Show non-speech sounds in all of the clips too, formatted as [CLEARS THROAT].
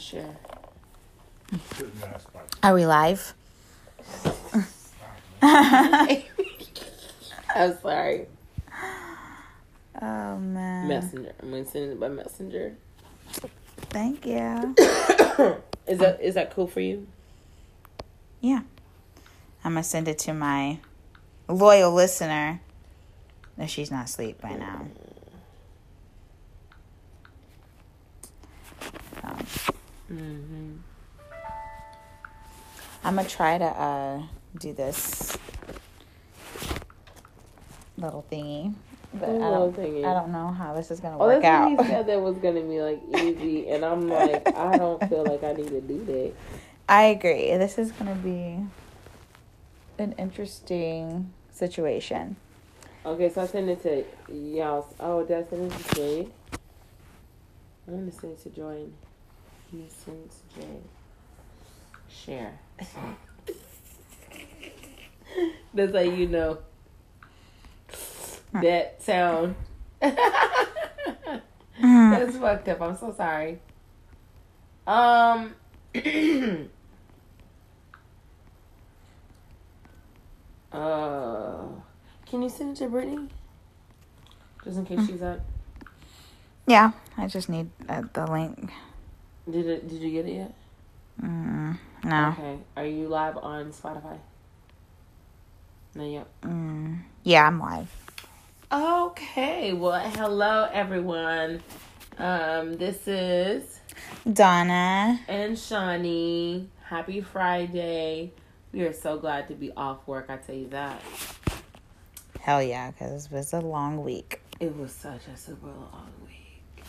share. [LAUGHS] Are we live? [LAUGHS] I'm sorry. Oh man. Messenger. I'm gonna send it by messenger. Thank you. [COUGHS] Is that is that cool for you? Yeah. I'm gonna send it to my loyal listener. No, she's not asleep by now. Mm-hmm. I'm gonna try to uh, do this little thingy, but I don't. thingy. I don't know how this is gonna Oh, work that's out. he said that was gonna be like easy, and I'm [LAUGHS] like, I don't feel like I need to do that. I agree. This is gonna be an interesting situation. Okay, so I send it to y'all. Oh, did I send it to Jade? I'm gonna send it to Jordan. You send it to Jade. Share. That's how you know that sound. That's fucked up. I'm so sorry. Um. [CLEARS THROAT] uh, can you send it to Brittany? Just in case she's up. Yeah, I just need uh, the link. Did it? Did you get it yet? Mm, no. Okay. Are you live on Spotify? No, yep. Mm, yeah, I'm live. Okay. Well, hello everyone. Um, this is Donna. and Shawnee. Happy Friday. We are so glad to be off work. I tell you that. Hell yeah, because it was a long week. It was such a super long week.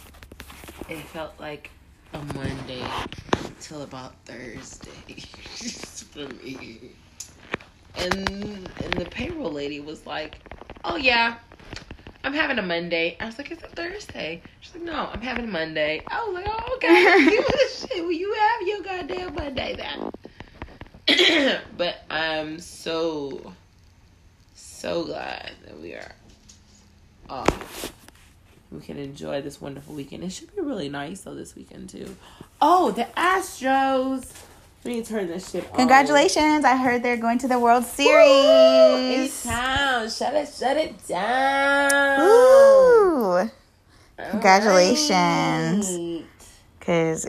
It felt like a Monday till about Thursday [LAUGHS] for me. And and the payroll lady was like, "Oh yeah, I'm having a Monday." I was like, "It's a Thursday." She's like, "No, I'm having a Monday." I was like, "Oh okay, [LAUGHS] shit. Well, you have your goddamn Monday then." [CLEARS THROAT] but I'm so so glad that we are off. We can enjoy this wonderful weekend. It should be really nice though this weekend too. Oh, the Astros! We need to turn this shit on. Congratulations! I heard they're going to the World Woo! Series. Town, shut it, shut it down. Ooh, Congratulations. right. cause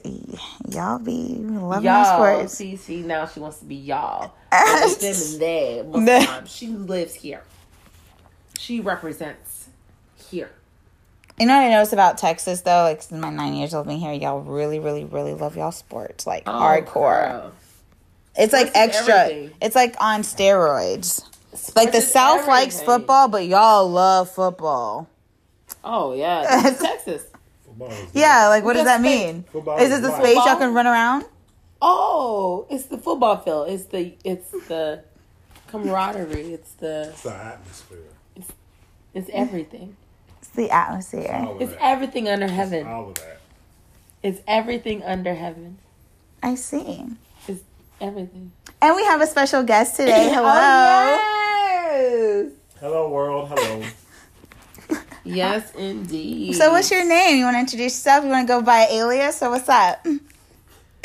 y'all be loving Y'all, sports. see, see, now she wants to be y'all. Them and they. Most. She lives here. She represents here. You know what I noticed about Texas though? Like in my nine years living here, y'all really, really, really love y'all sports like Oh, hardcore. girl. It's like Sports is extra. everything. It's like on steroids. Sports Like the is South likes football, but y'all love football. Oh yeah, [LAUGHS] this is Texas. Football is Yeah, like what does that space- mean? Football Is is it the life. space y'all can run around? Oh, it's the football field. It's the it's the camaraderie. It's the It's the atmosphere. it's everything. It's the atmosphere. All It's everything under heaven. All of that. It's everything under heaven. I see. It's everything. And we have a special guest today. [LAUGHS] Oh, Hello. Oh, Hello, world. Hello. yes. [LAUGHS] yes, indeed. So what's your name? You want to introduce yourself? You want to go by alias or what's up?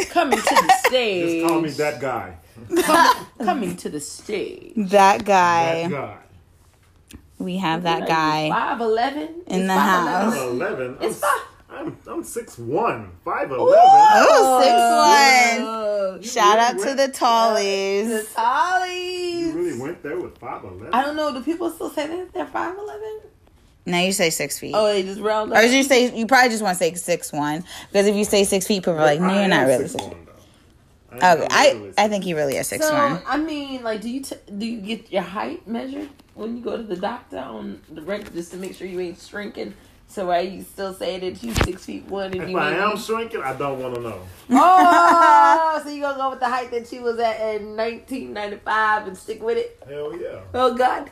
coming to the stage? [LAUGHS] Just call me that guy. coming to the stage. That guy. That guy. We have that guy. Five eleven In the house. I'm 11. I'm, It's fine. I'm, I'm 6'1", 5'11". Oh, six one. Shout out to went- the The tallies. You really went there with 5'11"? I don't know. Do people still say that they're five eleven? Now you say six feet. Oh, they just round Or up. did you say you probably just want to say six one? Because if you say six feet, people are like, no, you're not really six. 6'1", though. Okay, am I really I think he really is six so one. I mean, like, do you t- do you get your height measured when you go to the doctor on the reg just to make sure you ain't shrinking? So why you still say that you six feet one and If you I ain't? am shrinking, I don't want to know. oh, [LAUGHS] so you gonna go with the height that she was at in 1995 and stick with it? Hell yeah. Oh God.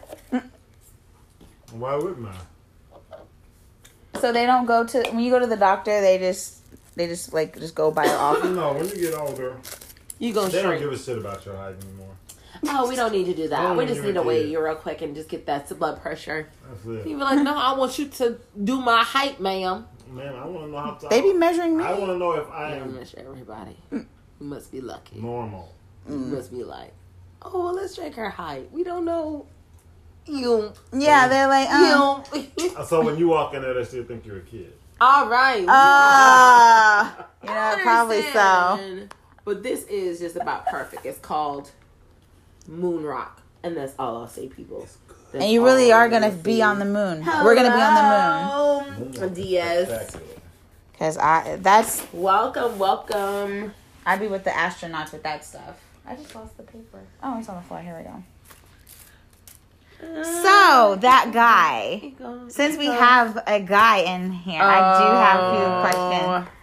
Why wouldn't I? So they don't go to when you go to the doctor. They just they just like just go by [COUGHS] off. No, when you get older, You gonna they don't give a shit about your height anymore. Oh, we don't need to do that. Oh, we just need to a weigh you real quick and just get that blood pressure. That's You be like, no, I want you to do my height, ma'am. Man, I want to know how tall. They be measuring me. I want to know if I I am measure everybody. You must be lucky. normal. You must be like, oh, well, let's check her height. We don't know. You. Yeah, they're like, um, You. [LAUGHS] So when you walk in there, they still think you're a kid. All right. uh, [LAUGHS] you know, I probably so. But this is just about perfect. It's called Moon Rock. And that's all I'll say, people. That's And you really are gonna say. be on the moon. We're gonna be on the moon. Hello, Diaz. Cause I that's Welcome, welcome. I'd be with the astronauts with that stuff. I just lost the paper. Oh, it's on the floor. Here we go. So um, that guy. Since we have a guy in here, I do have a few oh. questions.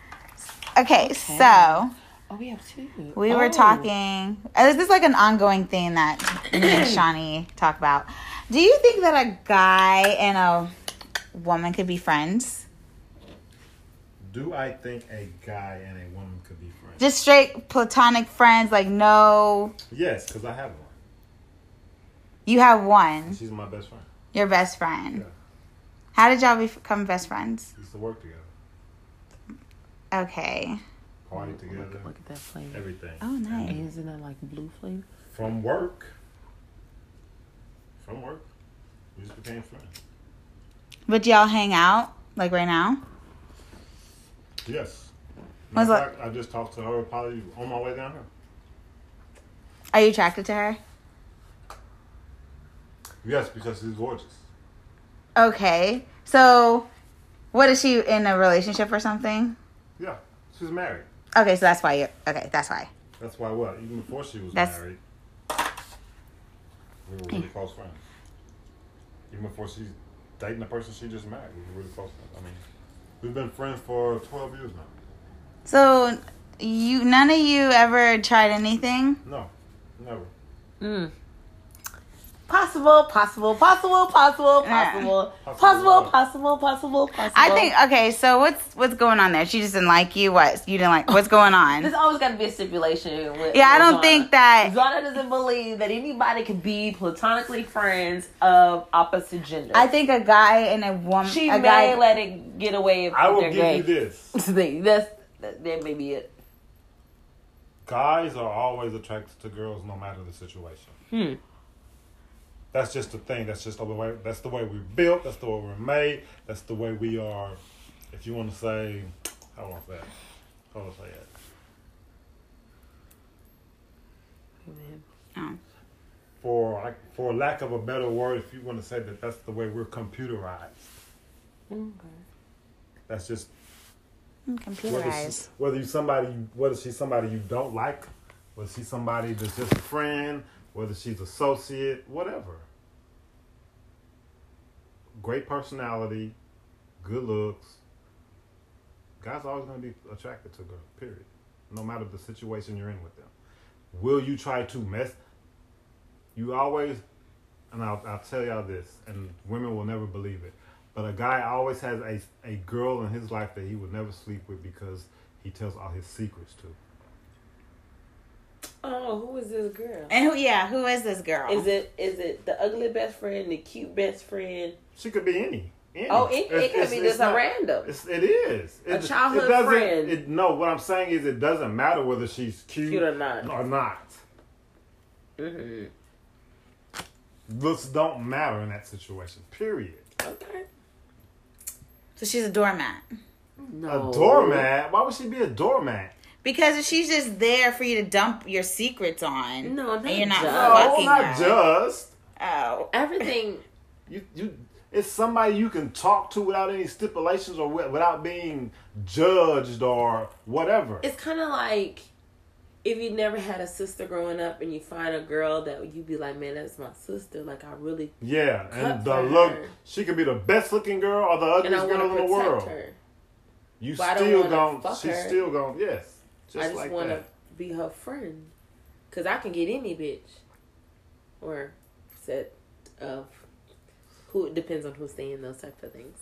Okay, so Oh, we have two. we were Oh. talking. uh, This is like an ongoing thing that me and [CLEARS THROAT] Shawnee talk about. Do you think that a guy and a woman could be friends? Do I think a guy and a woman could be friends? Just straight platonic friends, like no. yes, because I have one. You have one, She's my best friend. your best friend. Yeah. How did y'all become best friends? We used to work together, Okay. Party Look, together, look at that flame. everything. Oh, nice. And Isn't that like blue flame? From work. From work. We just became friends. But y'all hang out like right now? Yes. Was Matter it- fact, I just talked to her probably on my way down here. Are you attracted to her? Yes, because she's gorgeous. Okay. So, what is she in a relationship or something? Yeah, she's married. Okay, so that's why you. Okay, that's why. That's why what? Even before she was That's- married, we were really close friends. Even before she's dating the person she just married, we were really close friends. I mean, we've been friends for twelve years now. So, you none of you ever tried anything? No, never. Mm. Possible, possible, possible, possible, possible, Possible possible, possible, possible, possible. I think okay. So what's what's going on there? She just didn't like you. What you didn't like? What's going on? there's always got to be a stipulation. With, Yeah, I don't Zana. think that. Zana doesn't believe that anybody can be platonically friends of opposite gender. I think a guy and a woman. she a may guy. let it get away if I will they're give gay. you this: [LAUGHS] That's that, that may be it. guys are always attracted to girls, no matter the situation. Hmm. That's just the thing. That's just the way. That's the way we're built. That's the way we're made. That's the way we are. If you want to say, how do that. How do I say it? Oh. For for lack of a better word, if you want to say that, that's the way we're computerized. Okay. That's just Hmm, whether she's, Computerized. whether you somebody whether she's somebody you don't like, whether she's somebody that's just a friend, whether she's associate, whatever. Great personality, good looks. Guys always gonna be attracted to girls, period. No matter the situation you're in with them. Will you try to mess you always and I'll, I'll tell y'all this, and women will never believe it. But a guy always has a, a girl in his life that he would never sleep with because he tells all his secrets to. Oh, who is this girl? And who? Yeah, who is this girl? Is it is it the ugly best friend, the cute best friend? She could be any. any. Oh, it, it could be just a random. It's, it is. A It, childhood it doesn't, friend. It, no, what I'm saying is it doesn't matter whether she's cute, Cute or not. or not. Mm-hmm. Looks don't matter in that situation. Period. Okay. so she's a doormat. No. A doormat? Why would she be a doormat? Because if she's just there for you to dump your secrets on, No, not and you're not just. No, fucking not her. just. Oh, Everything. [LAUGHS] You you. It's somebody you can talk to without any stipulations or without being judged or whatever. It's kind of like if you never had a sister growing up and you find a girl that you'd be like, man, that's my sister. Like I really Yeah, Cut and for the her. look, she could be the best looking girl or the ugliest want girl in the world. her. You But I don't still wanna fuck she's her. still gon' yes, just, I just like want to be her friend because I can get any bitch or set of who it depends on who's saying those types of things.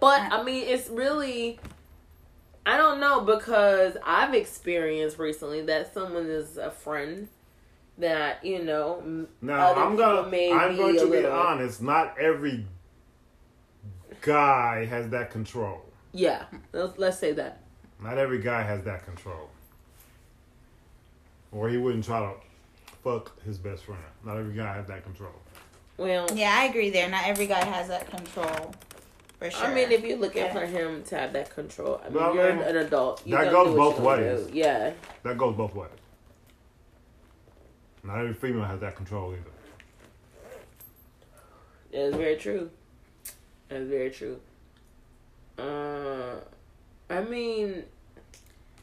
But I mean, it's really I don't know because I've experienced recently that someone is a friend that you know. m- Now I'm gonna may I'm be going to be little- honest. Not every guy has that control. Yeah, let's, let's say that. Not every guy has that control. Or he wouldn't try to fuck his best friend. Not every guy has that control. Well, Yeah, I agree there. Not every guy has that control. For sure. I mean, if you're looking Yeah. for him to have that control, I mean, Well, you're mean, an adult. You that goes both ways. do. Yeah, That goes both ways. Not every female has that control either. that's very true. That's very true. Uh, I mean,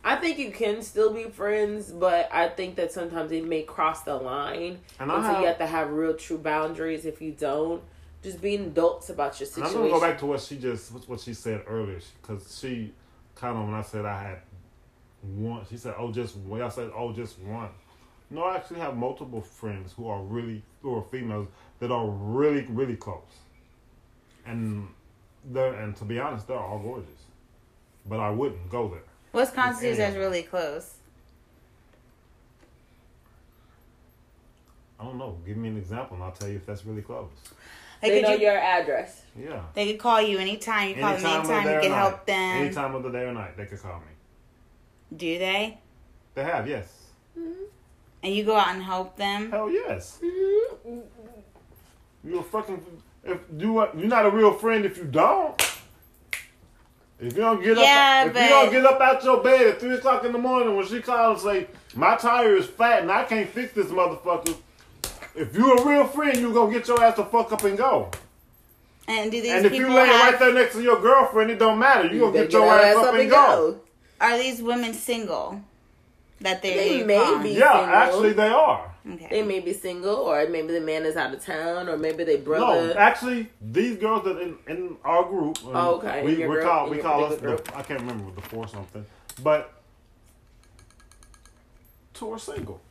I think you can still be friends, but I think that sometimes it may cross the line. And And I so have, you have to have real true boundaries. If you don't, just being adults about your and I'm situation. gonna go back to what she just what she said earlier because she kind of when I said I had one, she said, "Oh, just one." I said, "Oh, just one." No, I actually have multiple friends who are really who are females that are really really close, and they're and to be honest, they're all gorgeous, but I wouldn't go there. What's constitutes as really close? I don't know. Give me an example, and I'll tell you if that's really close. Like, they could know you- your address. Yeah. they could call you anytime. You call Anytime of the anytime. You can help them. Anytime of the day or night, they could call me. Do they? They have, yes. Mm-hmm. And you go out and help them. Hell yes. Mm-hmm. You're a fucking. If you want, you're not a real friend if you don't. If you don't get Yeah, up, if you don't get up out your bed at three o'clock in the morning when she calls and say my tire is flat and I can't fix this motherfucker. If you're a real friend, you gonna get your ass to fuck up and go. And do these and if people you lay have? right there next to your girlfriend, it don't matter. You, gonna better get your ass up and go. Are these women single? That they, They you're may be. Yeah, single. actually they are. Okay. They may be single, or maybe the man is out of town, or maybe they No, brother. No, actually, these girls that in, in our group, Oh, okay, in we, your we girl- call we call us the, I can't remember the four something, but two are single,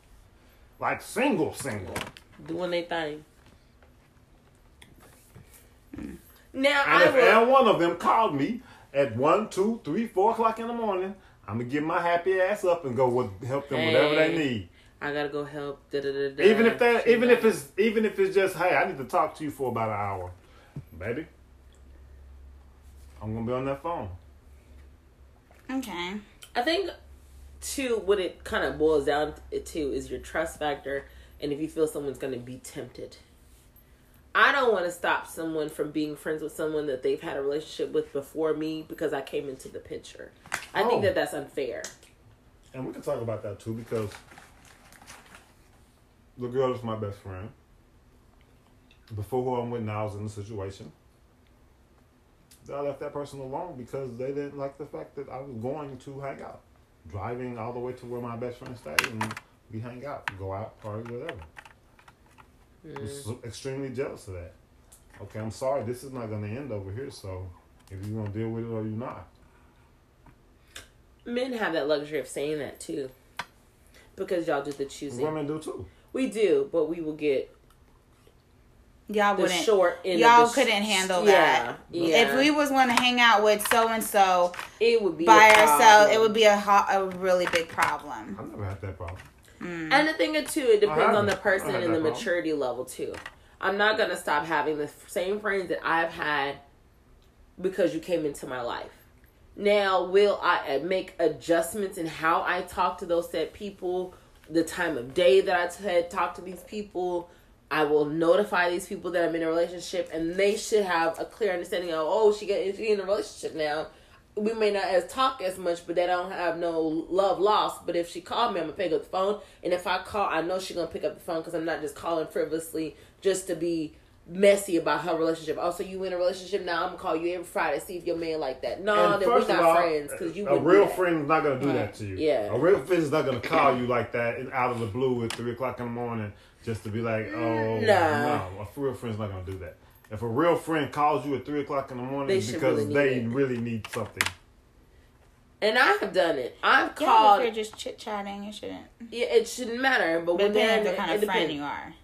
like single single. doing their thing. Hmm. Now And I if will. and one of them called me at one, two, three, four o'clock in the morning, I'm gonna get my happy ass up and go with help them whatever they need. I gotta go help. Da, da, da, da, Even if that, She even if like- it's, even if it's just, hey, I need to talk to you for about an hour, baby. I'm gonna be on that phone. Okay. I think too what it kind of boils down to is your trust factor, and if you feel someone's gonna be tempted. I don't want to stop someone from being friends with someone that they've had a relationship with before me because I came into the picture. I Oh. think that that's unfair. And we can talk about that too because the girl is my best friend. Before who I'm with now is in the situation. I left that person alone because they didn't like the fact that I was going to hang out. Driving all the way to where my best friend stayed and we hang out, go out, party, whatever. I was extremely jealous of that. Okay, I'm sorry, this is not going to end over here, so if you're going to deal with it or you're not. Men have that luxury of saying that too, because y'all do the choosing. Women do too. We do, but we will get Y'all the wouldn't. short end. y'all of the sh- couldn't handle that. Yeah, If we was want to hang out with so and so it would be by a ourselves, it would be a ho- a really big problem. I've never had that problem. And the thing is, too, it depends on the person and the problem. maturity level too. I'm not gonna stop having the same friends that I've had because you came into my life. Now, will I uh, make adjustments in how I talk to those said people, the time of day that I t- talk to these people? I will notify these people that I'm in a relationship, and they should have a clear understanding of, oh, she get she in a relationship now. We may not as talk as much, but they don't have no love lost. But if she called me, I'm gonna pick up the phone, and if I call, I know she's gonna pick up the phone because I'm not just calling frivolously just to be messy about her relationship. Oh, also, you in a relationship now? I'm gonna call you every Friday to see if your man like that. No, And then we're not all, friends because you a real do that. friend is not gonna do that to you. Yeah. a real friend is not gonna call you like that and out of the blue at three o'clock in the morning just to be like, oh mm, Nah. no. A real friend's not gonna do that. If a real friend calls you at three o'clock in the morning, They because really they it. really need something. And I have done it. I've Yeah, called. if you're just chit chatting, it shouldn't. Yeah, it shouldn't matter. But, But when then the kind of friend depends. you are.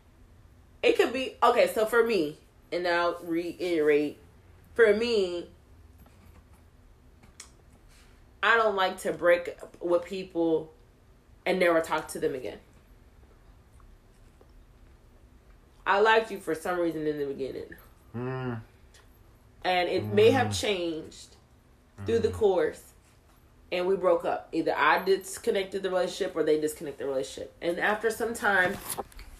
It could be okay. So for me, and I'll reiterate, for me, I don't like to break up with people and never talk to them again. I liked you for some reason in the beginning. Mm. and it may have changed through the course, and we broke up. Either I disconnected the relationship or they disconnected the relationship. And after some time,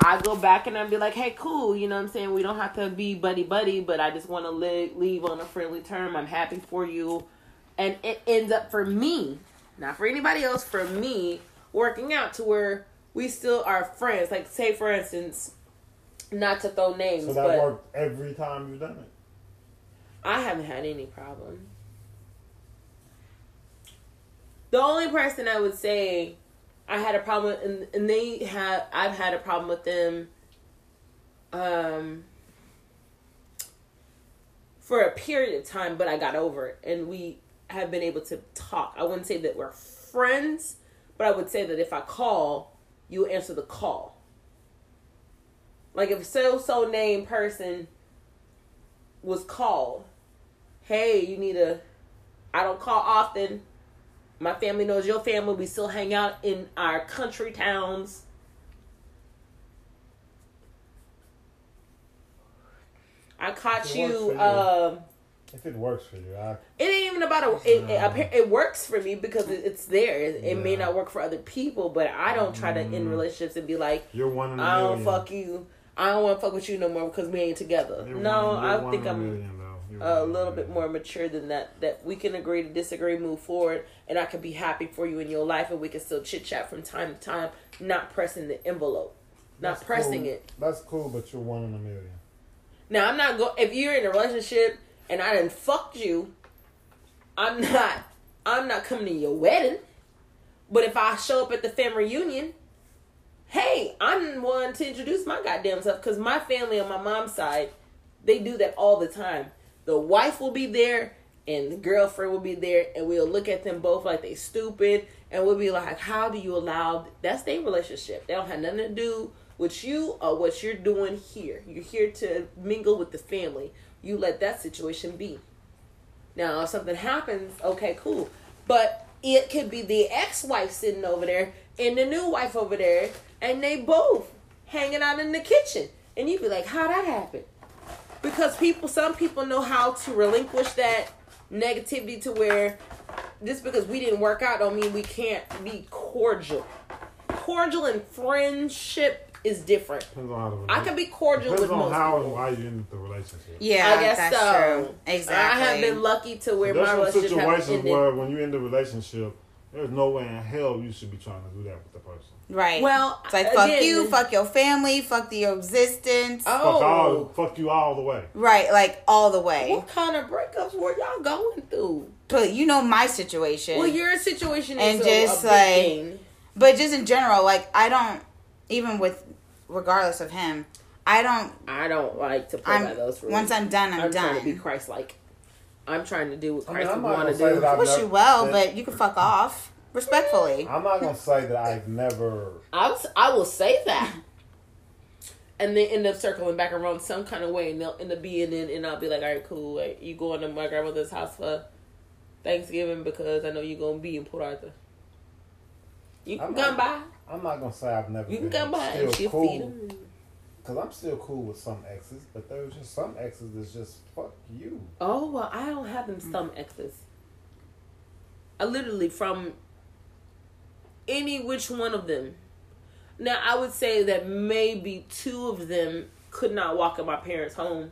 I go back and I'd be like, "Hey, cool," you know what I'm saying? We don't have to be buddy buddy, but I just want to li- leave on a friendly term. I'm happy for you, and it ends up for me, not for anybody else, for me working out to where we still are friends. Like, say for instance, not to throw names, So that but worked every time you've done it. I haven't had any problem. The only person I would say I had a problem and, and they have, I've had a problem with them, um, for a period of time, but I got over it, and we have been able to talk. I wouldn't say that we're friends, but I would say that if I call, you answer the call. Like if a so so named person was called, hey, you need a. I don't call often. My family knows your family. We still hang out in our country towns. I caught you. Um, If it works for you, I, it ain't even about a. It, it, it works for me because it, it's there. It, it may not work for other people, but I don't try to end Mm. relationships and be like, you're one a I don't fuck you. I don't want to fuck with you no more because we ain't together. You're no, one- I think I'm million, a little bit more mature than that. That we can agree to disagree, move forward, and I can be happy for you in your life, and we can still chit chat from time to time, not pressing the envelope, not That's pressing cool. it. That's cool, but you're one in a million. Now I'm not going If you're in a relationship and I didn't fucked you, I'm not. I'm not coming to your wedding. But if I show up at the family reunion, hey, I'm one to introduce my goddamn self because my family on my mom's side, they do that all the time. The wife will be there and the girlfriend will be there, and we'll look at them both like they stupid, and we'll be like, "How do you allow?" That's their relationship. They don't have nothing to do with you or what you're doing here. You're here to mingle with the family. You let that situation be. Now, if something happens, okay, cool. But it could be the ex-wife sitting over there and the new wife over there, and they both hanging out in the kitchen, and you'd be like, "How that happen?" Because people, some people know how to relinquish that negativity to where just because we didn't work out don't mean we can't be cordial. Cordial and friendship is different. Depends on how the I can be cordial Depends with on most how and why you in the relationship. Yeah, I guess that's so. true. Exactly. I have been lucky to where There's my some relationship has situations where when you end the relationship, there's no way in hell you should be trying to do that with the person. Right. Well, it's like fuck again- you, fuck your family, fuck the existence. Oh. Fuck all, Oh, fuck you all the way. Right, like all the way. what kind of breakups were y'all going through? But you know my situation. Well, your situation is And a, just, a like, thing. But just in general, like I don't even with regardless of him, I don't I don't like to play I'm by those rules. once I'm done, I'm, I'm done. trying to be Christ-like. I'm trying to do what Christ I'm would want to gonna do. that I've Wish you well, but you can fuck off respectfully. I'm not gonna say that I've never. I was, I will say that, and then end up circling back around some kind of way, and they'll end up being in, and I'll be like, all right, cool. Like, you going to my grandmother's house for Thanksgiving because I know you're gonna be in Port Arthur. You can I'm come not- by. I'm not gonna say I've never. You can been come by and still she'll feed cool, them. Cause I'm still cool with some exes, but there's just some exes that's just fuck you. Oh well, I don't have them some exes. I literally from any which one of them. Now I would say that maybe two of them could not walk in my parents' home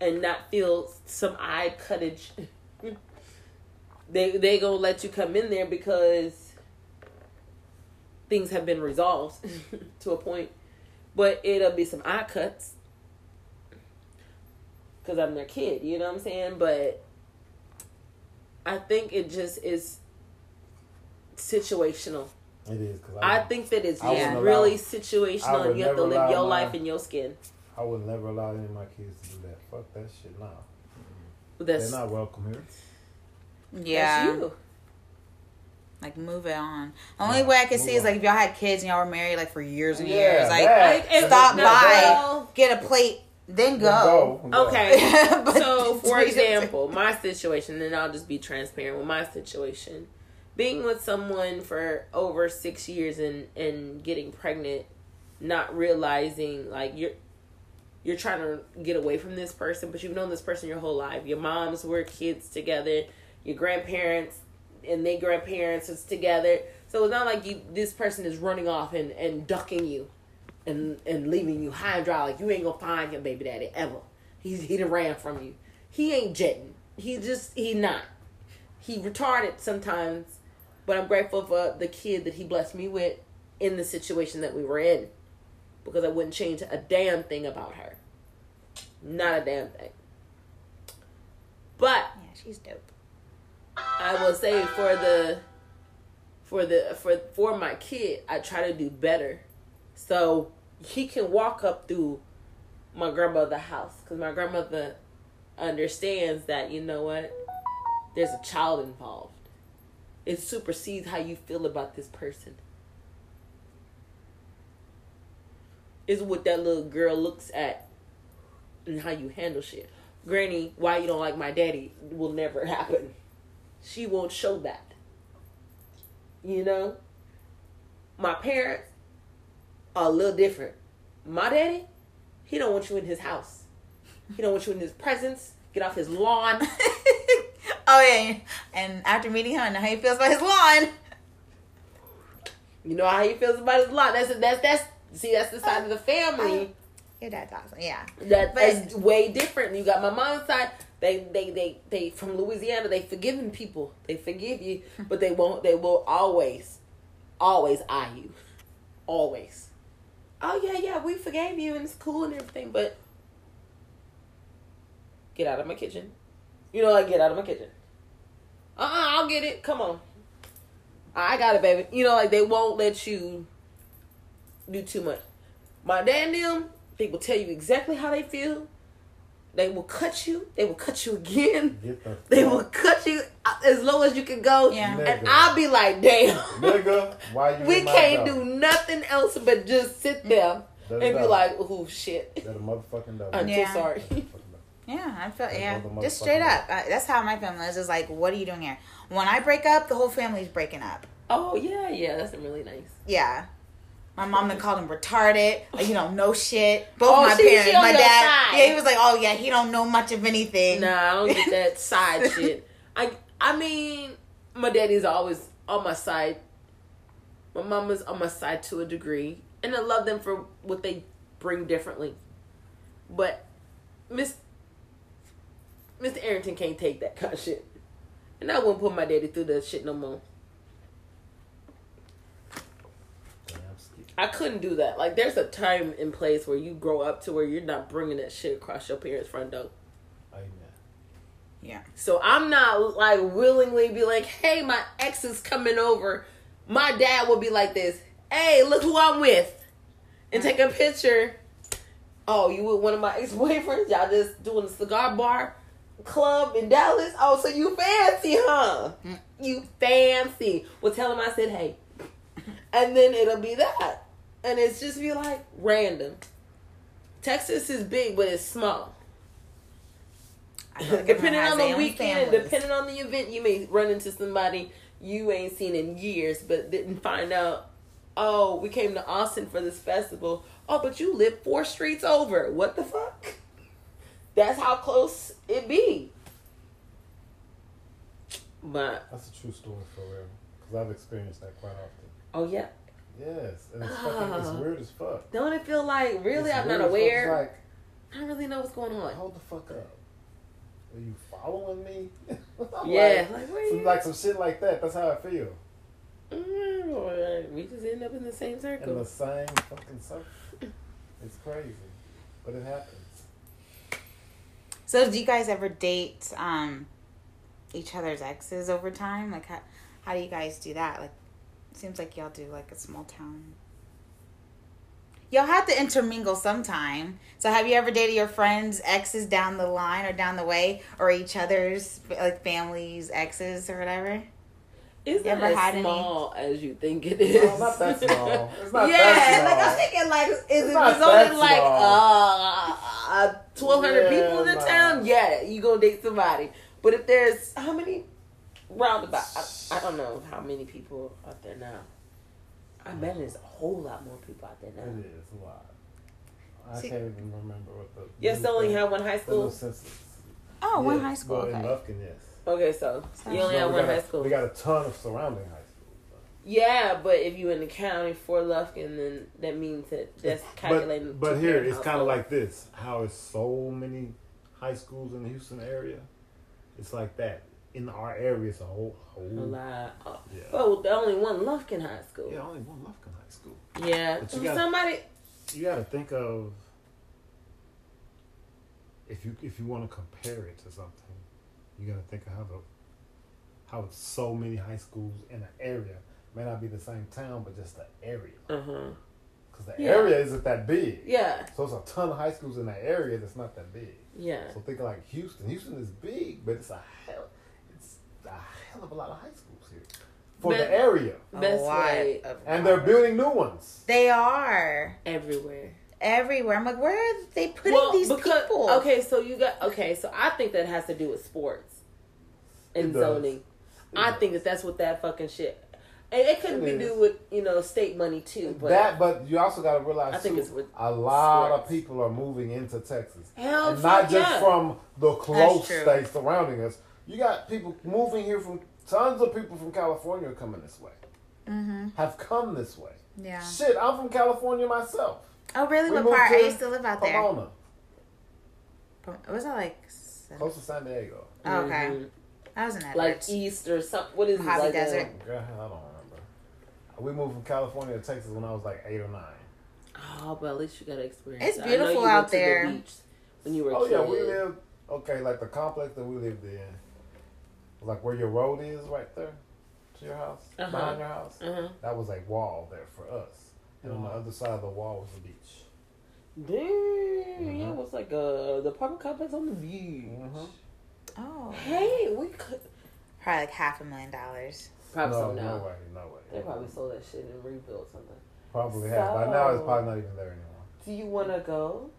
and not feel some eye cuttage. [LAUGHS] they they gonna let you come in there because things have been resolved [LAUGHS] to a point, but it'll be some eye cuts because I'm their kid. You know what I'm saying? But I think it just is situational. It is because I I, think that it's I really allow- situational, and you have to live your my- life in your skin. I would never allow any of my kids to do that. Fuck that shit. Nah, That's, they're not welcome here. Yeah, that's you. like move it on. The only Yeah, way I could move see is like if y'all had kids and y'all were married like for years and Yeah, years, like. Like, and- stop no, by, well, get a plate, then Go. go. [LAUGHS] Go. Okay. But [LAUGHS] so, [LAUGHS] for example, my situation, and I'll just be transparent with my situation. Being with someone for over six years and, and getting pregnant, not realizing like you're you're trying to get away from this person, but you've known this person your whole life. Your moms were kids together, your grandparents and their grandparents is together. So it's not like you this person is running off and, and ducking you and and leaving you high and dry like you ain't gonna find your baby daddy ever. He's he done ran from you. He ain't jetting. He just he not. He retarded sometimes, but I'm grateful for the kid that he blessed me with in the situation that we were in. Because I wouldn't change a damn thing about her. Not a damn thing. But Yeah, she's dope. I will say for the for the for for my kid, I try to do better, so he can walk up through my grandmother's house because my grandmother understands that you know what, there's a child involved. It supersedes how you feel about this person. Is what that little girl looks at and how you handle shit. Granny, why you don't like my daddy will never [LAUGHS] happen she won't show that. You know? My parents are a little different. My daddy, he don't want you in his house. He don't want you in his presence. Get off his lawn. [LAUGHS] oh yeah, and after meeting him, I know how he feels about his lawn. You know how he feels about his lawn. That's that's that's see that's the side of the family Your dad's awesome. Yeah. that is way different. You got my mom's side. They they they they from Louisiana. They forgiving people. They forgive you, [LAUGHS] but they won't. They will always, always eye you, always. Oh yeah, yeah, we forgave you and it's cool and everything, but get out of my kitchen. You know, like get out of my kitchen. Uh, uh I'll get it. Come on, I got it, baby. You know, like they won't let you do too much. My dad and them, they will tell you exactly how they feel. They will cut you. They will cut you again. The [LAUGHS] They will cut you as low as you can go. Yeah. And I'll be like, damn. Nigga, why you [LAUGHS] We can't do nothing else but just sit there Let and be out. like, oh shit. That a motherfucking dog. I'm Yeah. so sorry. [LAUGHS] Yeah, I feel Like yeah. Just straight up. I, that's how my family is. Is like, what are you doing here? When I break up, the whole family's breaking up. oh yeah, yeah, that's really nice. Yeah. My mom then called him retarded. Like, you don't know shit. [LAUGHS] Both Oh, my she- parents. she my dad. side. Yeah, he was like, oh yeah, he don't know much of anything. Nah, I don't get that [LAUGHS] side shit. I I mean, my daddy's always on my side. My mama's on my side to a degree, and I love them for what they bring differently. But Miss Mr. Arrington can't take that kind of shit, and I wouldn't put my daddy through that shit no more. I couldn't do that. Like, there's a time and place where you grow up to where you're not bringing that shit across your parents' front door. Oh, Amen. Yeah. So I'm not like willingly be like, hey, my ex is coming over. My dad will be like this, hey, look who I'm with. And take a picture. Oh, you with one of my ex boyfriends? Y'all just doing a cigar bar club in Dallas? Oh, so you fancy, huh? You fancy. Well, tell him I said hey. And then it'll be that. And it's just be like random. Texas is big, but it's small. I feel like everyone depending on the weekend, families. depending on the event, you may run into somebody you ain't seen in years, but didn't find out. Oh, we came to Austin for this festival. Oh, but you live four streets over. What the fuck? That's how close it be. But That's a true story for real. Because I've experienced that quite often. oh yeah, Yes. And it's fucking, it's Ah. weird as fuck. don't it feel like really? It's I'm not as fuck. It's aware. Like, I don't really know what's going on. hold the fuck up. Are you following me? [LAUGHS] Yeah, Like, like where some, you? like some shit like that. That's how I feel. Mm, we just end up in the same circle. In the same fucking circle. It's crazy. But it happens. So, do you guys ever date um, each other's exes over time? Like, how, how do you guys do that? Like, seems like y'all do like a small town. Y'all have to intermingle sometime. So, have you ever dated your friends' exes down the line or down the way, or each other's like families' exes or whatever? It's You not ever as had any- small as you think it is. No, not that small. It's not yeah, that like. I'm thinking, like, is It's it not resulted that in like small. uh, twelve hundred Yeah, people in the nah. town? Yeah, you gonna date somebody. But if there's how many roundabout? I, I don't know how many people out there now. I bet there's a whole lot more people out there now. It is a lot. I See- can't even remember what the. Yes, they only have one high school. census. Oh, one Yeah, high school. Well, in Okay. Lufkin, yes. Okay, so you only No, have one got a- high school. We got a ton of surrounding high schools. though. Yeah, but if you in the county for Lufkin, then that means that that's calculating. But, but here it's kind of like this: how is so many high schools in the Houston area? It's like that in our area. It's a whole, whole a lot. Oh, Yeah. oh, the only one Lufkin High School. Yeah, only one Lufkin High School. Yeah, But you got- somebody. You got to think of if you if you want to compare it to something, you got to think of how the how it's so many high schools in an area may not be the same town, but just the area Uh huh. because the Yeah. area isn't that big. Yeah, So it's a ton of high schools in that area that's not that big. yeah. So think of like Houston. Houston is big, but it's a hell it's a hell of a lot of high schools here for But- the area, A Best lot way and they're building new ones. They are everywhere. everywhere. I'm like, where are they putting well, these because people? okay, so you got okay, so I think that has to do with sports and zoning. I does. think that that's what that fucking shit. And it could It be is. do with you know state money too, but that, but you also got to realize I think too, it's with a lot sports. of people are moving into Texas, hell, and not just yeah. from the close true. states surrounding us. You got people moving here from tons of people from California are coming this way. mm-hmm. Have come this way. Yeah. Shit, I'm from California myself. Oh, really? We what moved part? to I used to live out there. Pomona, Pom- Was that like? Close to San Diego. Oh, okay. Mhm. I was in that. like east or something. What is it? Mojave like Desert. a- Girl, I don't remember. We moved from California to Texas when I was like eight or nine. oh, but at least you got to experience. It's it. I know beautiful you went out to the there. beach when you were. a Oh yeah, we lived okay, like the complex that we lived in, like where your road is right there to your house, Uh-huh. behind your house. Uh-huh. That was a wall there for us, and on the other side of the wall was the beach. Damn, yeah, Mhm. it was like uh, the apartment complex on the beach. Mhm. Oh. Hey, we could Probably like half a million dollars. probably no, sold no out. way, no way. They probably sold that shit and rebuilt something. Probably have. By now, it's probably not even there anymore. Do you want to go?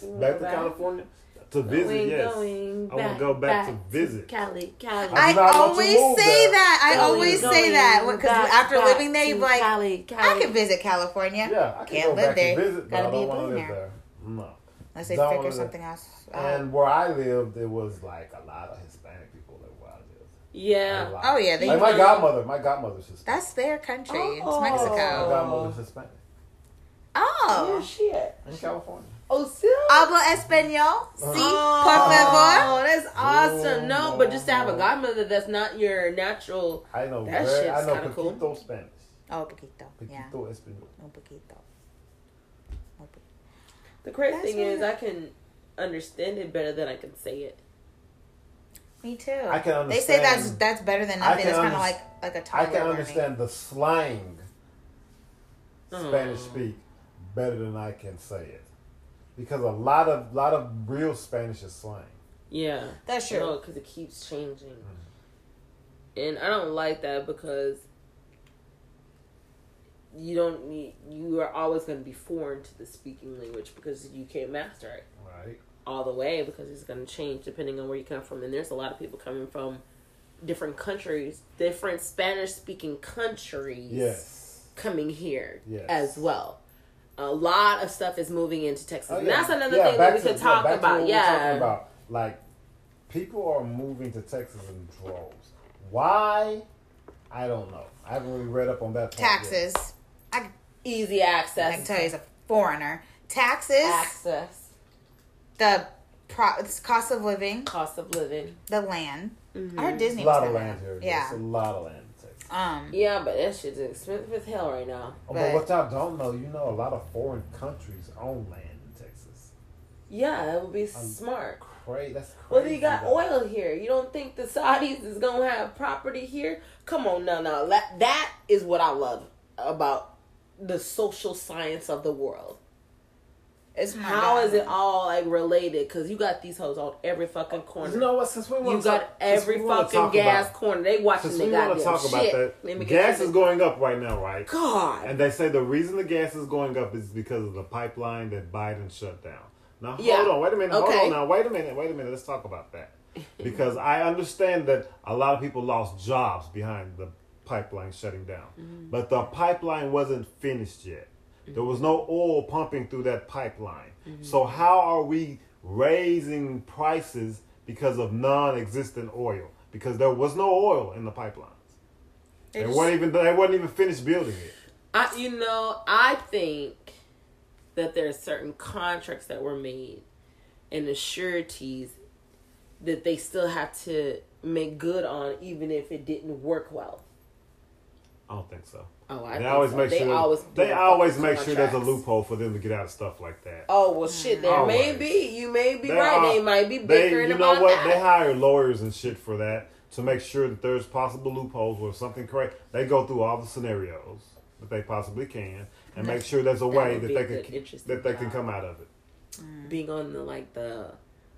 Do you wanna Back to California to visit, Going, yes. going I wanna go back to to visit. Cali, Cali. I I, do not want to always say there. that. I Going, always say that because after back living there, you're like, Cali, Cali. I could visit California. Yeah, I can Can't go live there. and visit, but Gotta I be a don't live billionaire. there. No. Unless they Don't figure something else out. And where I lived, it was like a lot of Hispanic people that where I lived. Yeah. Oh, yeah, they- like my godmother. My godmother's Hispanic. That's their country. Oh. It's my Mexico. godmother's Hispanic Oh. Where's she at? in California. Oh, still? Hablo español. Uh-huh. Sí, Oh, por favor. Oh, that's awesome. Oh, No, but just to have a godmother that's not your natural. I know That very, shit's kinda poquito cool. Spanish. Oh, poquito. Yeah. Poquito español. Un poquito. Un po- The crazy That's thing is, I can understand it better than I can say it. Me too. I can understand. They say that's that's better than I nothing. can It's kind of like like a I toddler I can learning. understand the slang oh. Spanish Oh. speak better than I can say it. Because a lot of a lot of real Spanish is slang. Yeah. That's true. No, because it keeps changing. Mm-hmm. And I don't like that because you don't need, you are always going to be foreign to the speaking language because you can't master it Right. all the way because it's going to change depending on where you come from. And there's a lot of people coming from different countries, different Spanish speaking countries Yes. coming here Yes. as well. A lot of stuff is moving into Texas. Oh, And that's another Yeah, thing that we to- could talk back to about. what we were talking Yeah. about. Like, people are moving to Texas in droves. Why? I don't know. I haven't really read up on that. part yet. Taxes. Easy I access. can tell you as a foreigner. Taxes. access. The pro- it's cost of living. Cost of living. The land. Mhm. I heard Disney a lot was of land here. Yeah. There's a lot of land in Texas. Um. Yeah, but that shit's expensive as hell right now. Oh, But- but what y'all don't know, you know, a lot of foreign countries own land in Texas. Yeah, that would be smart. Crazy. That's crazy. Well, you got though. oil here. You don't think the Saudis is gonna have property here? Come on, no, no. That that is what I love about the social science of the world. It's oh my How God. is it all like related? Because you got these hoes on every fucking corner. You know what? Since we want You got every fucking gas corner. They watching Since the goddamn to talk about shit. that, me get gas is going up right now, right? God. And they say the reason the gas is going up is because of the pipeline that Biden shut down. Now hold Yeah. on, wait a minute, Okay. hold on now, wait a minute, wait a minute. Let's talk about that [LAUGHS] because I understand that a lot of people lost jobs behind the pipeline shutting down, Mm-hmm. but the pipeline wasn't finished yet. There was no oil pumping through that pipeline. So how are we raising prices because of non-existent oil? Because there was no oil in the pipelines. They They just- weren't even they weren't even finished building it. I, you know, I think that there are certain contracts that were made and the sureties that they still have to make good on, even if it didn't work well. I don't think so. Oh, I they think always so. make they sure always they always make sure there's a loophole for them to get out of stuff like that. Oh well, shit. There may be. You may be They right. are- they might be They, bickering you know what? that. They hire lawyers and shit for that to make sure that there's possible loopholes where something correct. They go through all the scenarios that they possibly can and make sure there's a way would that they can that they can come out of it. being on the like the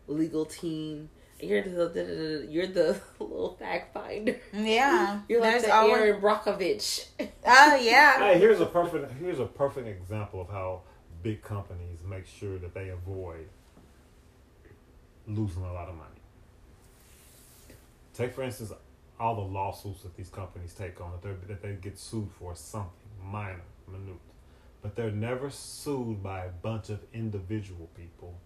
legal team. You're the you're the [LAUGHS] little fact finder. Yeah. [LAUGHS] You're like There's the always- Erin Brockovich. [LAUGHS] Oh yeah. Hey, here's a perfect here's a perfect example of how big companies make sure that they avoid losing a lot of money. Take for instance all the lawsuits that these companies take on that they that they get sued for something minor, minute, but they're never sued by a bunch of individual people.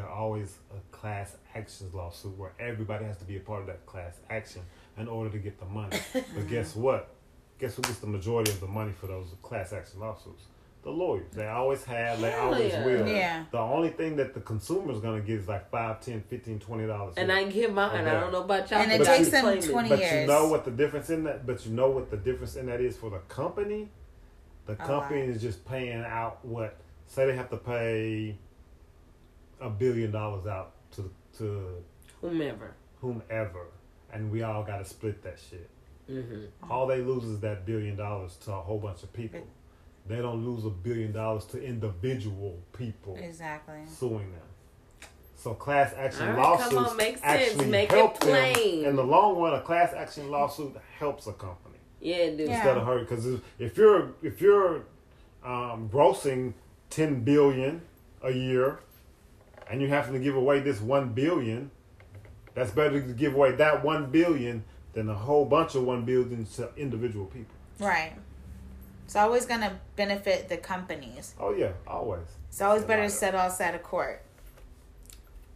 They're always a class actions lawsuit where everybody has to be a part of that class action in order to get the money. but [LAUGHS] guess what? Guess who gets the majority of the money for those class action lawsuits? The lawyers. They always have, they always yeah. will. Yeah. The only thing that the consumer is gonna get is like five, ten, fifteen, twenty dollars. And I get mine. I don't know about y'all. And it but takes them claim it. 20 But you know what the difference in that? But you know what the difference in that is for the company. The A company lot. is just paying out what? Say they have to pay a billion dollars out to to Whomever. whomever, and we all got to split that shit. Mm-hmm. All they lose is that billion dollars to a whole bunch of people. They don't lose a billion dollars to individual people Exactly. suing them. So class action All right, come lawsuits on, make sense. actually Make it help plain. them. In the long run, a class action lawsuit helps a company Yeah, dude. Yeah. instead of hurt. Because if you're if you're um, grossing ten billion a year, and you have to give away this one billion, that's better to give away that one billion than a whole bunch of one billion to individual people. Right. It's always gonna benefit the companies. Oh yeah, always. It's always better to settle outside of court.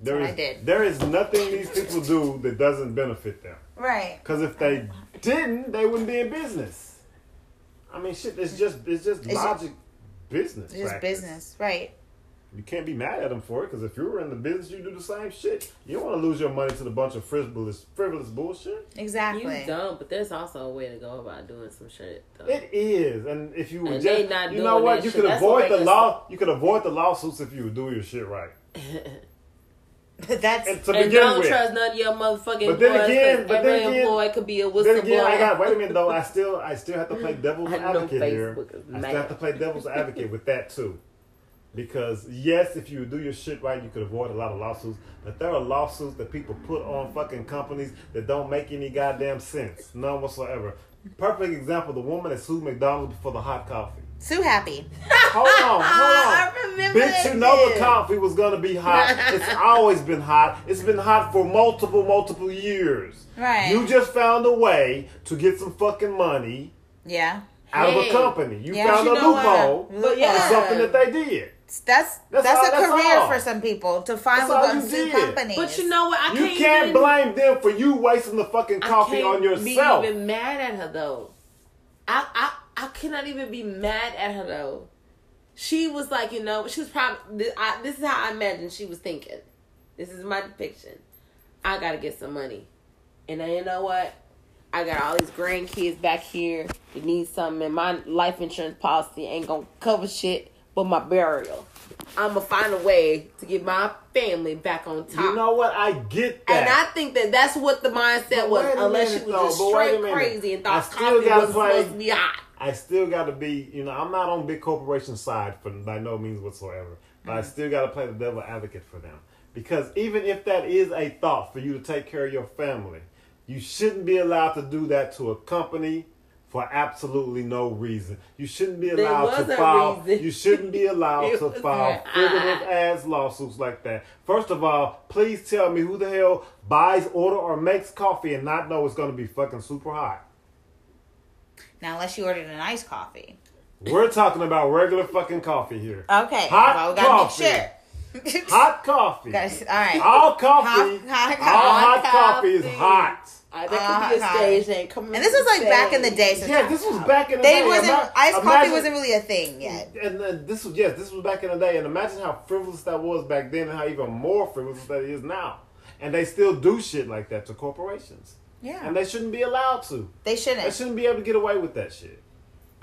There is I did. there is nothing these people do that doesn't benefit them. Right. Because if they didn't, they wouldn't be in business. I mean, shit. It's just it's just It's logic, business. It's just practice. business. Right. You can't be mad at them for it because if you were in the business, you do the same shit. You don't want to lose your money to the bunch of frivolous, frivolous bullshit. Exactly. You don't, but there's also a way to go about doing some shit. Though. It is, and if you would And just, they not you doing know what, you shit. could That's avoid make the us- law. You could avoid the lawsuits if you would do your shit right. [LAUGHS] That's And to and begin don't with, trust none of your motherfucking But then employees, again- but every then again- employee could be a whistleblower. Then again, I got wait a minute though. [LAUGHS] I still I still have to play devil's advocate here. I still have to play devil's advocate with that too. Because yes, if you do your shit right, you could avoid a lot of lawsuits. But there are lawsuits that people put on fucking companies that don't make any goddamn sense, none whatsoever. Perfect example: the woman that sued McDonald's for the hot coffee. Sue Happy. Hold on, hold [LAUGHS] on. I remember Bitch, you know the coffee was gonna be hot. It's [LAUGHS] always been hot. It's been hot for multiple, multiple years. Right. You just found a way to get some fucking money Yeah. out of a company. You Yeah, found you a loophole But for yeah. something that they did. That's That's that's, all- a that's career all. for some people to finally all go and you sue did. companies. But you know what? I you can't, can't even, blame them for you wasting the fucking I coffee can't on yourself. Be even mad at her though. I I I cannot even be mad at her though. She was like, you know, she was probably. I, this is how I imagine she was thinking. This is my depiction. I gotta get some money, and then you know what? I got all these grandkids back here that need something, and my life insurance policy ain't gonna cover shit but my burial. I'm gonna find a way to get my family back on top. You know what? I get that. And I think that that's what the mindset was, unless minute, she was just but wait a straight crazy and I thought still coffee was supposed to be hot. I still got to be, you know, I'm not on big corporation side for by no means whatsoever, but I mm-hmm. still got to play the devil advocate for them because even if that is a thought for you to take care of your family, you shouldn't be allowed to do that to a company for absolutely no reason. You shouldn't be allowed to file. reason. You shouldn't be [LAUGHS] allowed to file frivolous ass lawsuits like that. First of all, please tell me who the hell buys, order, or makes coffee and not know it's going to be fucking super hot. now, unless you ordered an iced coffee. We're talking about regular fucking coffee here. Okay. Hot well, we gotta coffee. make sure. [LAUGHS] Hot coffee. Guys, all right. All coffee. Hot- hot- all hot, hot coffee is hot. Uh, that could be a Uh, stage name. Coming And this was like back in the day. So Yeah, this was back in the they day. wasn't Ima- iced coffee imagine- wasn't really a thing yet. And uh, this was yes, this was back in the day. And imagine how frivolous that was back then, and how even more frivolous that is now. And they still do shit like that to corporations, Yeah. and they shouldn't be allowed to. They They shouldn't. They shouldn't be able to get away with that shit.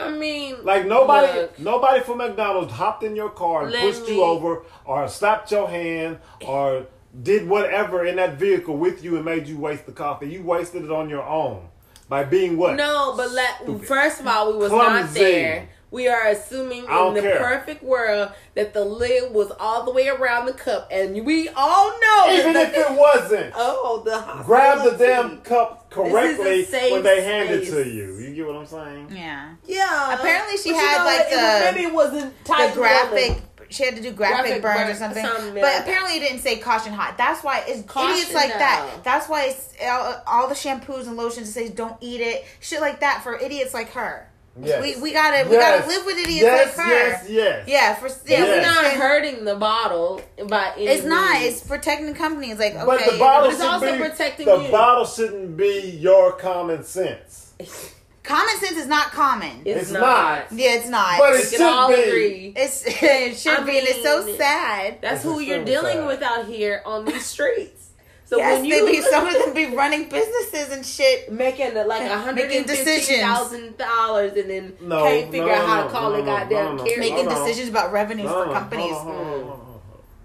I mean, Like nobody, Look. nobody from McDonald's hopped in your car and pushed me- you over, or slapped your hand, or did whatever in that vehicle with you and made you waste the coffee. You wasted it on your own by being what? No, but let, first of all, we was not there. We are assuming in the care. perfect world that the lid was all the way around the cup, and we all know Even if it wasn't, oh the grab the damn cup correctly This is a safe when they hand it to you. You get what I'm saying? Yeah. yeah. Apparently she But you had, know like. It the- maybe it wasn't The tight graphic. She had to do graphic, Graphic burns or burn- something. something, but yeah. apparently it didn't say caution hot. That's why it's Caution idiots like that. That's why it's all, all the shampoos and lotions that says don't eat it. Shit like that for idiots like her. Yes. We we gotta we Yes. gotta live with idiots yes, like her. Yes, yes, Yeah, for yeah, It's Yes. not hurting the bottle by any it's not. means. It's protecting companies. Like okay, But the bottle it's also should be protecting the you. bottle shouldn't be your common sense. [LAUGHS] common sense is not common. It's, It's not. not. yeah, it's not. But We it can all should be. agree. it's [LAUGHS] it should I be, and it's so sad. That's It's who you're dealing fact. with out here on these [LAUGHS] streets. So yes, when they you be some of them be running businesses and shit. [LAUGHS] making like a hundred decisions. fifty thousand dollars and then No, can't figure no, out how to call no, the no, goddamn no, no. Making Hold on. decisions about revenues No, for companies. hold on, hold on, hold on, hold on.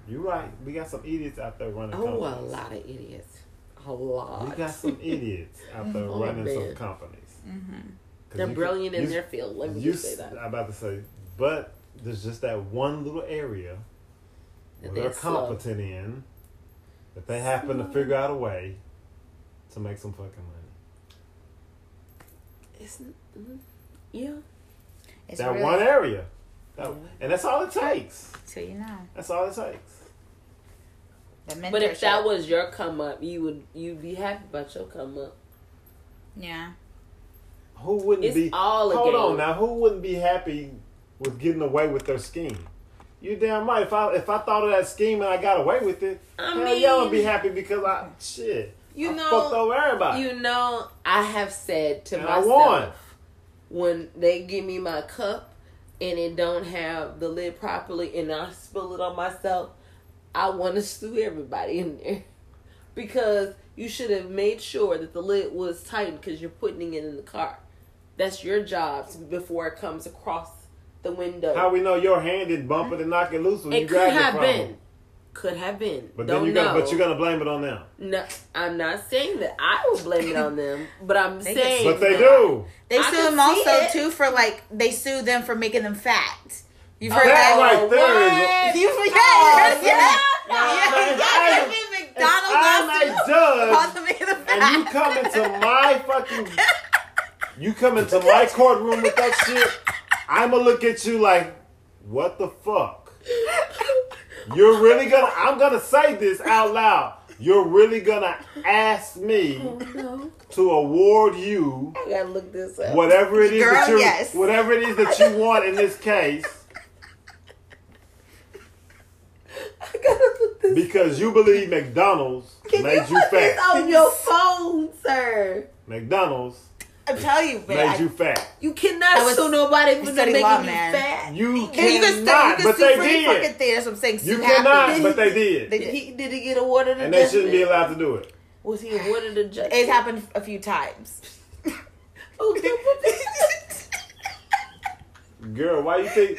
You right. We got some idiots out there running Oh, a lot of idiots. A lot. We got some idiots out there Oh, running some companies. Mm-hmm. 'Cause They're brilliant can- in you- their field. Let me you just say that. I'm about to say, but there's just that one little area where And they're they're slow. competent in that they happen to figure out a way to make some fucking money. It's, mm, yeah. It's that really, one area. That, and that's all it takes. So you know, That's all it takes. But if that was your come up, you would you'd be happy about your come up. yeah, Who wouldn't It's be? all hold on now. Who wouldn't be happy with getting away with their scheme? You damn right. If I if I thought of that scheme and I got away with it, I hell mean- I would be happy because I shit. You I know- fucked over everybody. You know, I have said to And myself when they give me my cup and it don't have the lid properly and I spill it on myself, I want to sue everybody in there [LAUGHS] because you should have made sure that the lid was tightened because you're putting it in the car. That's your job before it comes across the window. How we know your hand didn't bump it and knock it loose when you it could grabbed it have been. them? Could have been. But Don't then you know. got but you're gonna blame it on them. No, I'm not saying that I would blame it on them, but I'm They saying. But they do. they I sue them also it. too for like they sue them for making them fat. You've Oh, heard That that? right there is. You've Oh, yeah, yeah, yeah, if yeah. Yeah, McDonald's I'm a judge called them making them and you come into my fucking [LAUGHS] you come into my [LAUGHS] courtroom with that shit, I'ma look at you like, what the fuck? You're really gonna I'm gonna say this out loud. You're really gonna ask me Oh, no. to award you I gotta look this up. whatever it is that you yes. whatever it is that you want in this case [LAUGHS] I gotta look this because you believe McDonald's Can made you you put this fat. on your phone, sir? McDonald's I'm telling you, man. made you fat. You cannot was- sue nobody for study making law, you man. fat. You And you can sue, you cannot, can but sue they for any fucking did. thing. That's what I'm saying. You cannot, happy. but they did. [LAUGHS] They Did did. he did he get awarded a And they shouldn't be allowed to do it. Was he awarded a judgment? It's happened a few times. [LAUGHS] Okay, [LAUGHS] Girl, why you think?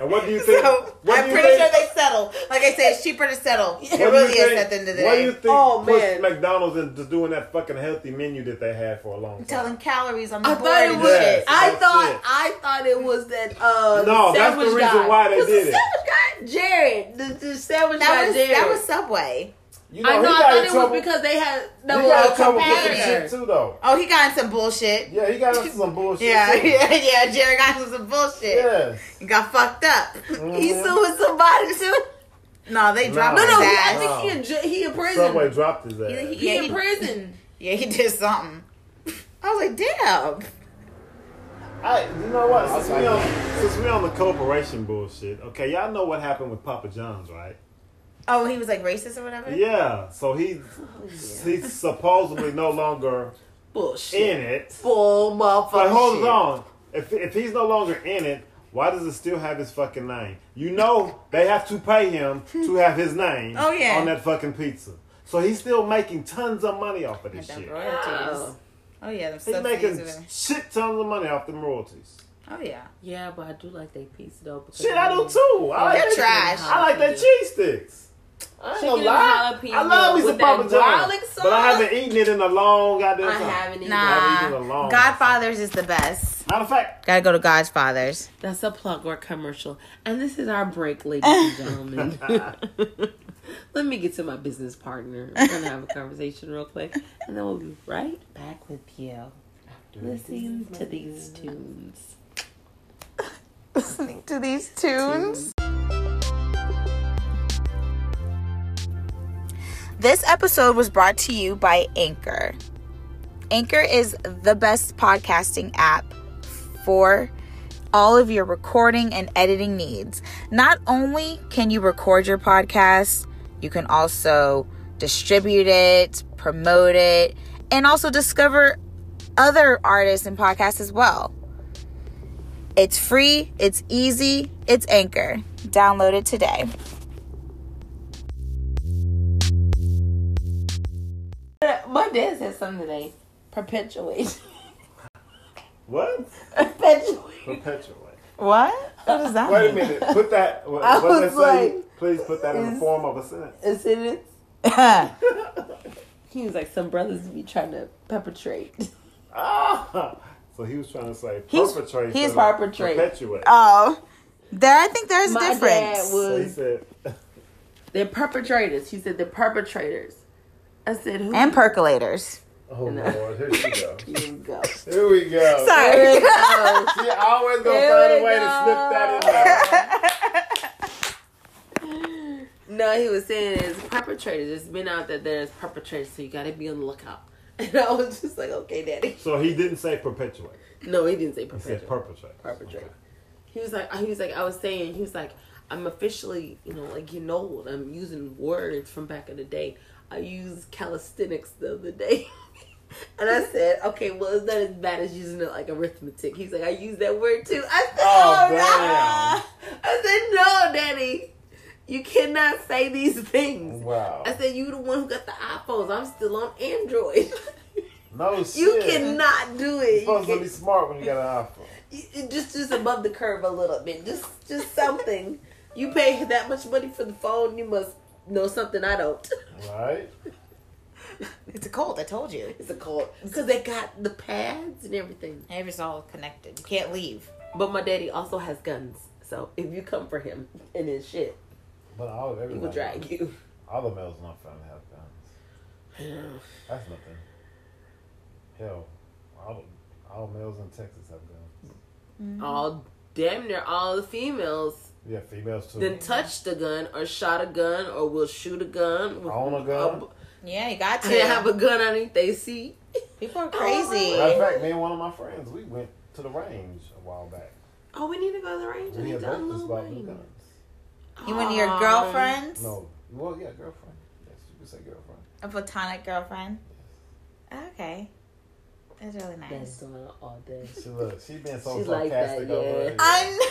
And what do you think? So what I'm do you pretty think, sure they settle. Like I said, it's cheaper to settle. [LAUGHS] It what do you really is think- at the end of the What do you think Oh, pushed man. McDonald's into doing that fucking healthy menu that they had for a long time? Telling calories on the I board thought it was. Yes. I thought. it. I thought it was that. Uh, No, the that's the reason guy. why they was did the it. Sandwich guy, Jared, the, the sandwich That guy, was Jared. that was Subway. You I know. he I got thought it trouble. was because they had he no got in trouble for some competitor. shit too, though. Oh, he got in some bullshit. Yeah, he got into some bullshit. Yeah, too. [LAUGHS] yeah, yeah. Jerry got into some bullshit. Yes. He got fucked up. He Mhm. suing somebody too. No, they dropped No, No, his no. He, I think he in, j- he in prison. Subway dropped his ass. He- He Yeah, in he- prison. [LAUGHS] Yeah, he did something. I was like, damn. I, you know what? Since we, on, since we on the corporation bullshit, okay, y'all know what happened with Papa John's, right? Oh, he was like racist or whatever. Yeah, so he [LAUGHS] oh, he's supposedly no longer Bullshit. in it. Full motherfucker. But hold shit. on, if if he's no longer in it, why does it still have his fucking name? You know they have to pay him to have his name [LAUGHS] Oh, yeah. on that fucking pizza. So he's still making tons of money off of this shit. royalties. Oh. Oh yeah, them He's making shit tons of money off them royalties. Oh yeah. Yeah, but I do like they pizza though. because Shit, I do too. I like They're trash. I like that cheese sticks. I ain't gonna lie. I love me some Papa John's, but I haven't eaten it in a long goddamn I time. haven't either. I've eaten it Nah, alone. Godfather's is the best. Matter of fact, Gotta go to Godfather's. That's a plug or commercial. And this is our break, ladies [LAUGHS] and gentlemen. [LAUGHS] Let me get to my business partner. We're gonna have a conversation real quick, and then we'll be right back with you. [LAUGHS] Listening to these tunes. Listening to these tunes. This episode was brought to you by Anchor. Anchor is the best podcasting app for all of your recording and editing needs. Not only can you record your podcast, you can also distribute it, promote it, and also discover other artists and podcasts as well. It's free, it's easy, it's Anchor. Download it today. My dad said something today. Perpetuate. [LAUGHS] what? Perpetuate. Perpetuate. What? What does that Wait a minute. Put that. [LAUGHS] What, I what they was say? like, Please put that in the form of a sentence. A sentence. mean? [LAUGHS] He was like, some brothers be trying to perpetrate. Ah. So he was trying to say perpetrate. he's instead of perpetrate. Perpetuate. oh, there. I think there's a My difference. dad so he was. said. They're perpetrators. He said they're perpetrators. I said who? and percolators. Oh uh, Lord, here she go. [LAUGHS] Here you go. Here we go. Sorry. There it goes. [LAUGHS] She always gonna Here find a way to slip that in there. [LAUGHS] No, he was saying there's perpetrators. It's been out that there's perpetrators, so you got to be on the lookout. And I was just like, okay, daddy. So he didn't say perpetuate. No, he didn't say perpetuate. He perpetrate. said perpetrate. Perpetrate. He was like, he was like, I was saying, he was like, I'm officially, you know, like you know, I'm using words from back in the day. I used calisthenics the other day. [LAUGHS] And I said, okay, well, it's not as bad as using it like arithmetic. He's like, I use that word too. I said, Oh, oh, no. I said, no, daddy. You cannot say these things. Wow. I said, you the one who got the iPhones. I'm still on Android. [LAUGHS] No shit. you cannot do it. You're it. You supposed to be smart when you got an iPhone. just just above the curve a little bit. Just just something. You pay that much money for the phone, you must know something I don't. Right? [LAUGHS] It's a cult. I told you. It's a cult because they got the pads and everything. Everything's all connected. You can't leave. But my daddy also has guns, so if you come for him and his shit, But all he everybody, will drag you. All the males in my family have guns. [SIGHS] That's nothing. Hell, all, all males in Texas have guns. All damn near all the females Yeah, females too. then touched a gun or shot a gun or will shoot a gun. Own a gun? Yeah, you got to. They [LAUGHS] have a gun underneath they see. People are [LAUGHS] oh, crazy. Matter of fact, me and one of my friends, we went to the range a while back. Oh, we need to go to the range. I We need to both unload new guns. You and your girlfriends? No, well, yeah, girlfriend. Yes, you could say girlfriend. A platonic girlfriend? Okay. That's really That's nice. doing all day. She look, she been so She's like that, sarcastic over yeah. I'm. [LAUGHS]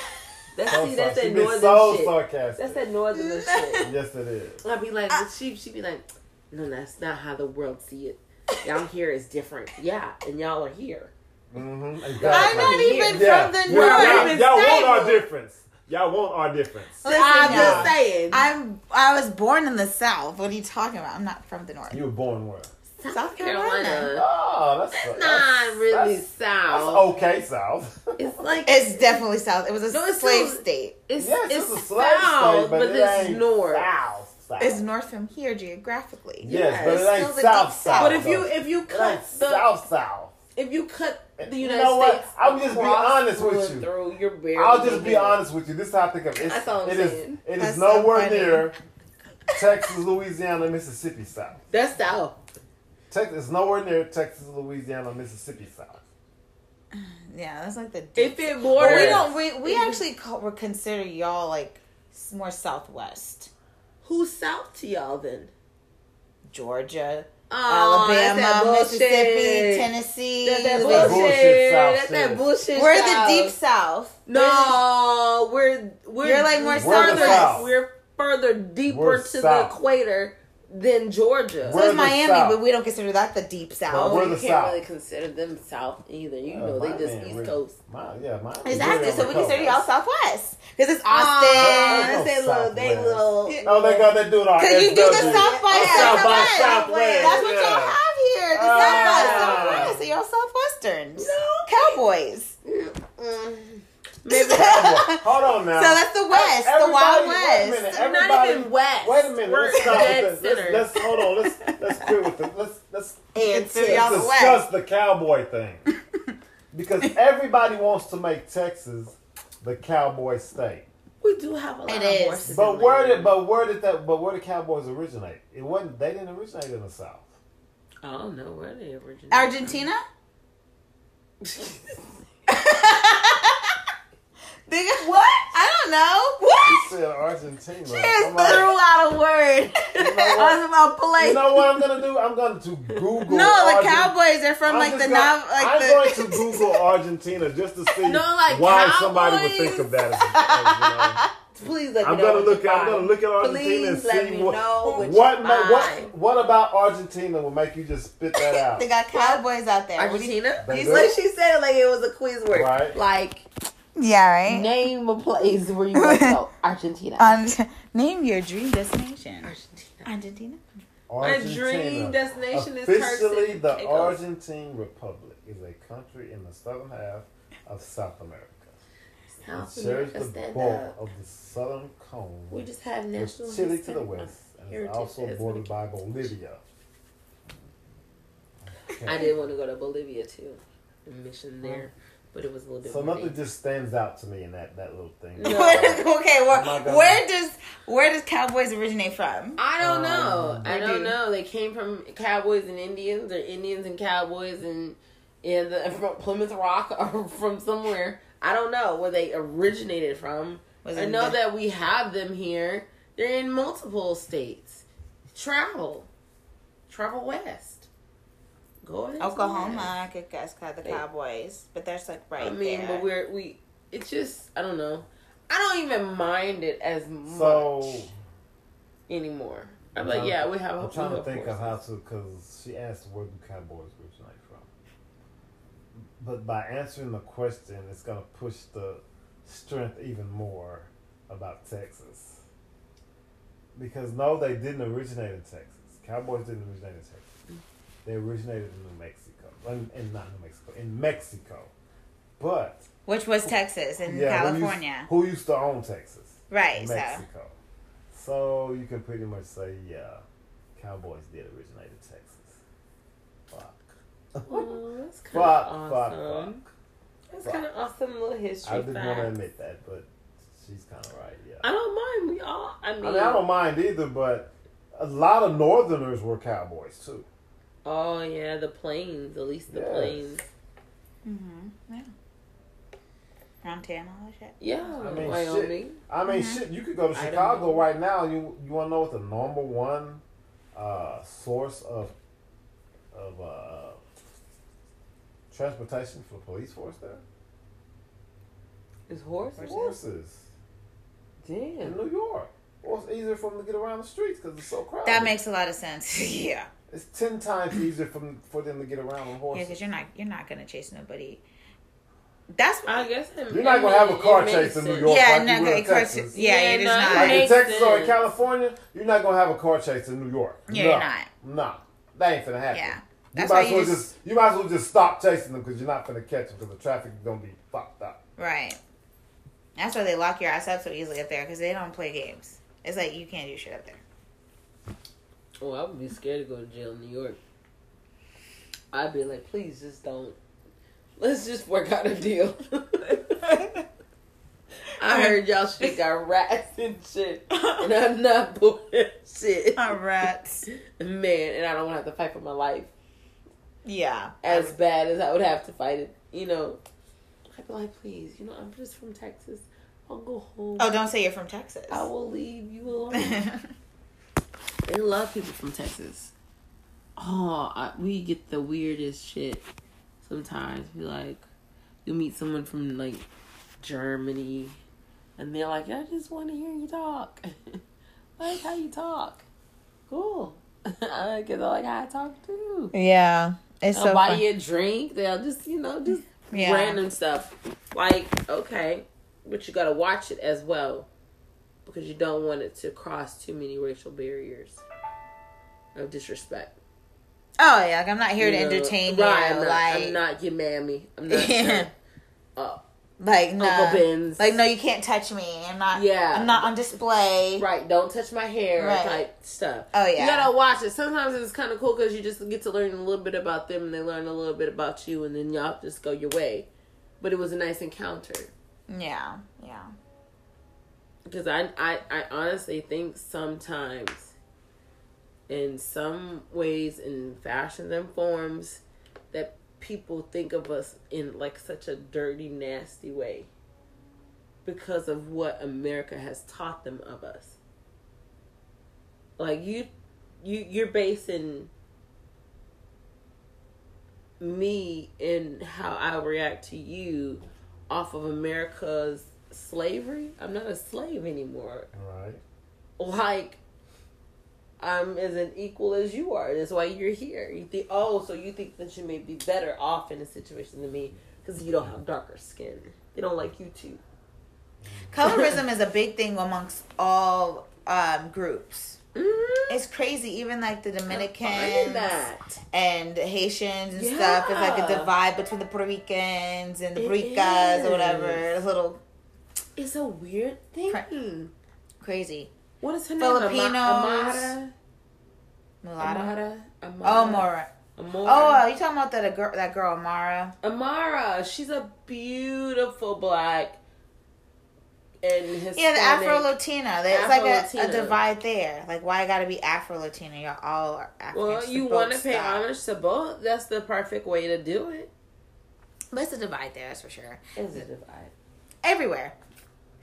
That's So see, that's that been northern so shit. sarcastic. That's that northern [LAUGHS] shit. Yes, it is. I'd be like, but she she be like, no, that's not how the world see it. Down here is different. Yeah, and y'all are here. Mm-hmm. I'm not even Yeah. from the Y'all- north. Y'all, y'all want our difference. Y'all want our difference. Listen, I'm y'all. just saying. I'm. I was born in the South. What are you talking about? I'm not from the North. You were born where? South Carolina. Oh, that's, That's that's not really That's, south. that's okay, South. It's like It's definitely South. It was a No, it's slave still- state. it's yes, it's, it's, a slave south, state, but, but it it's ain't north. South, south. It's north from here geographically. Yes, Yeah, but it ain't south, south. south. But if you if you it cut ain't the south, south. if you cut the You United know what? States, I'll just be honest with you. Through, you're barely I'll just be making honest with you. This is how I think of it. It's, That's all I'm it is- saying. it is That's so nowhere near Texas, Louisiana, Mississippi South. That's south. Texas is nowhere near Texas, Louisiana, Mississippi South. Yeah, that's like the. If deep- it But borders, we don't. We, we actually call, we consider y'all like more southwest, Who's south to y'all then? Georgia, Oh, Alabama. Mississippi, Tennessee. That's that bullshit. bullshit south That's that shit. bullshit. We're south. the deep south. No, we're we're You're, like, more We're the further. south. We're further deeper We're to the equator than Georgia. So We're is the Miami, South. but we don't consider that the deep But south. we're you the can't South. really consider them south either. You Uh, know, they just ain't East really- Coast. My, yeah, mine. Exactly. So we consider y'all southwest because it's Aw, Austin. they little, they little. No, they got they do it on. Because you do the South by Oh, South by Southwest. Southwest. That's what y'all have here. The. South by Southwest. So y'all Southwesterns. No. Cowboys. Maybe [LAUGHS] Hold on now. So that's the West, the Everybody- Wild Wait a West. minute. We're not even west. Wait a minute. We're let's stop dead with this. Let's, let's hold on. Let's let's quit with the let's let's let's y'all the discuss West. the cowboy thing [LAUGHS] because everybody wants to make Texas the cowboy state. we do have a lot It of is. horses. But where did but where did that but where did cowboys originate? It wasn't. They didn't originate in the South. I don't know where they originated. Argentina? [LAUGHS] Nigga, what? I don't know. You What? said Argentina. She just I'm like, threw out a word. You know I [LAUGHS] what? was about play. You know what I'm gonna do? I'm going to Google. no, the Cowboys are from I'm like the gonna- like I'm the. going to [LAUGHS] Google Argentina just to see No, like why somebody would think of that. As, [LAUGHS] Please let as, me you know. I'm know. gonna look. you I'm gonna look at Argentina and Please let see me what know what, what, you what find. what about Argentina will make you just spit that out. They got Cowboys out there. Argentina? They You do? like she said it like it was a quiz word. Right. Like Yeah, right. name a place where you want to go. [LAUGHS] Argentina. Um, name your dream destination. Argentina. Argentina. My dream destination is Officially, the and Caicos. Argentine Republic is a country in the southern half of South America. South it shares America, the stand bulk up. of the southern cone We just have with national Chile to the west, and is Heritage also bordered by Bolivia. Okay. I did want to go to Bolivia too, mission there, but it was a little bit. So nothing dangerous. just stands out to me in that, that little thing. No. [LAUGHS] okay, well, not where does where does Cowboys originate from? I don't know. Um, I They don't do. know. They came from cowboys and Indians, or Indians and cowboys, and in the [LAUGHS] from Plymouth Rock, [LAUGHS] or from somewhere. I don't know where they originated from. Was I know the- that we have them here. They're in multiple states. Travel, travel west. Go ahead. Oklahoma. I could guess got the They- Cowboys, but that's like right I mean, there. but we're we. It's just I don't know. I don't even mind it as much So anymore. I'm I'm like, yeah, we have. I'm trying to have think of how to because she asked where do cowboys originate from. But by answering the question, it's gonna push the strength even more about Texas. Because no, they didn't originate in Texas. Cowboys didn't originate in Texas. They originated in New Mexico. In, in not New Mexico, in Mexico. But Which was Texas and yeah, who used- California, who used to own Texas? right? Mexico. So you can pretty much say, yeah, Cowboys did originate in Texas. Fuck. Oh, that's [LAUGHS] kind Fuck, of fuck, awesome. fuck. That's kind of awesome little history I didn't want to admit that, but she's kind of right, yeah. I don't mind. We all. I mean, I mean, I don't mind either, but a lot of Northerners were Cowboys too. Oh yeah, the plains. At least the Yes. plains. mm-hmm. yeah. Montana, all that shit. Yeah, I mean, Wyoming. I mean, Mhm. shit, you could go to Chicago right now. You you want to know what the number one uh, source of of uh, transportation for the police force there? Is horses? Horses. in Damn. New York. Well, it's easier for them to get around the streets because it's so crowded. That makes a lot of sense. [LAUGHS] yeah, it's ten times easier for them, for them to get around on horse. yeah, because you're not you're not gonna chase nobody. That's I guess it, You're not gonna have a car chase makes in New. York yeah, like not you will gonna in course- Texas. Yeah, Yeah, it is no, not. it like in makes Texas or in. California, you're not gonna have a car chase in New York. Yeah, no, you're not. No, that ain't gonna happen. Yeah, You that's might why as you well just, just you might as well just stop chasing them because you're not gonna catch them because the traffic is gonna be fucked up. right. That's why they lock your ass up so easily up there because they don't play games. It's like you can't do shit up there. Oh, I would be scared to go to jail in New York. I'd be like, please just don't. Let's just work out a deal. I heard y'all shit got rats and shit, and I'm not bullshit, [LAUGHS] rats. man. And I don't want to have to fight for my life Yeah. as bad as I would have to fight it you know, I'd be like, please, you know, I'm just from Texas. I'll go home. Oh, don't say you're from Texas. I will leave you [LAUGHS] alone. They love people from Texas. Oh, I, we get the weirdest shit sometimes. Be like, you meet someone from like Germany, and they're like, I just want to hear you talk. [LAUGHS] Like how you talk. Cool. [LAUGHS] I Cause I like how I talk too. yeah, it's I'll so buy fun. you a drink. They'll just, you know, just Yeah. random stuff. Like, okay, but you gotta watch it as well because you don't want it to cross too many racial barriers of disrespect. Oh yeah, like I'm not here to know, entertain right, you. I'm not, like, I'm not your mammy. I'm not [LAUGHS] Yeah. your, uh, like no, Uncle Ben's. like no, you can't touch me. I'm not. Yeah. I'm not on display. right. Don't touch my hair Right. type stuff. Oh yeah, You gotta watch it. Sometimes it's kind of cool because you just get to learn a little bit about them, and they learn a little bit about you, and then y'all just go your way. But it was a nice encounter. yeah, yeah. Because I, I I honestly think sometimes in some ways in fashions and forms that people think of us in like such a dirty nasty way because of what America has taught them of us. Like you you you're basing me and how I react to you off of America's slavery. I'm not a slave anymore. Right. Like I'm as an equal as you are. That's why you're here. You think, oh, so you think that you may be better off in a situation than me because you don't have darker skin. They don't like you too. Colorism is a big thing amongst all um, groups. Mm-hmm. It's crazy. Even like the Find Dominicans that. and Haitians and stuff. It's like a divide between the Puerto Ricans and the It Ricas or whatever. is. Little It's a weird thing. crazy. What is her name? Filipinos. Amara. Mulatto. Amara. Amara. Oh, Mora. Amara. Oh, are you talking about that girl? That girl, Amara. Amara. She's a beautiful black and Hispanic. Yeah, the Afro Latina. There's like a, a divide there. Like, why I gotta be Afro Latina? Y'all all are African. Well, you want to pay homage to both. That's the perfect way to do it. But it's a divide there, that's for sure. Is a divide. Everywhere.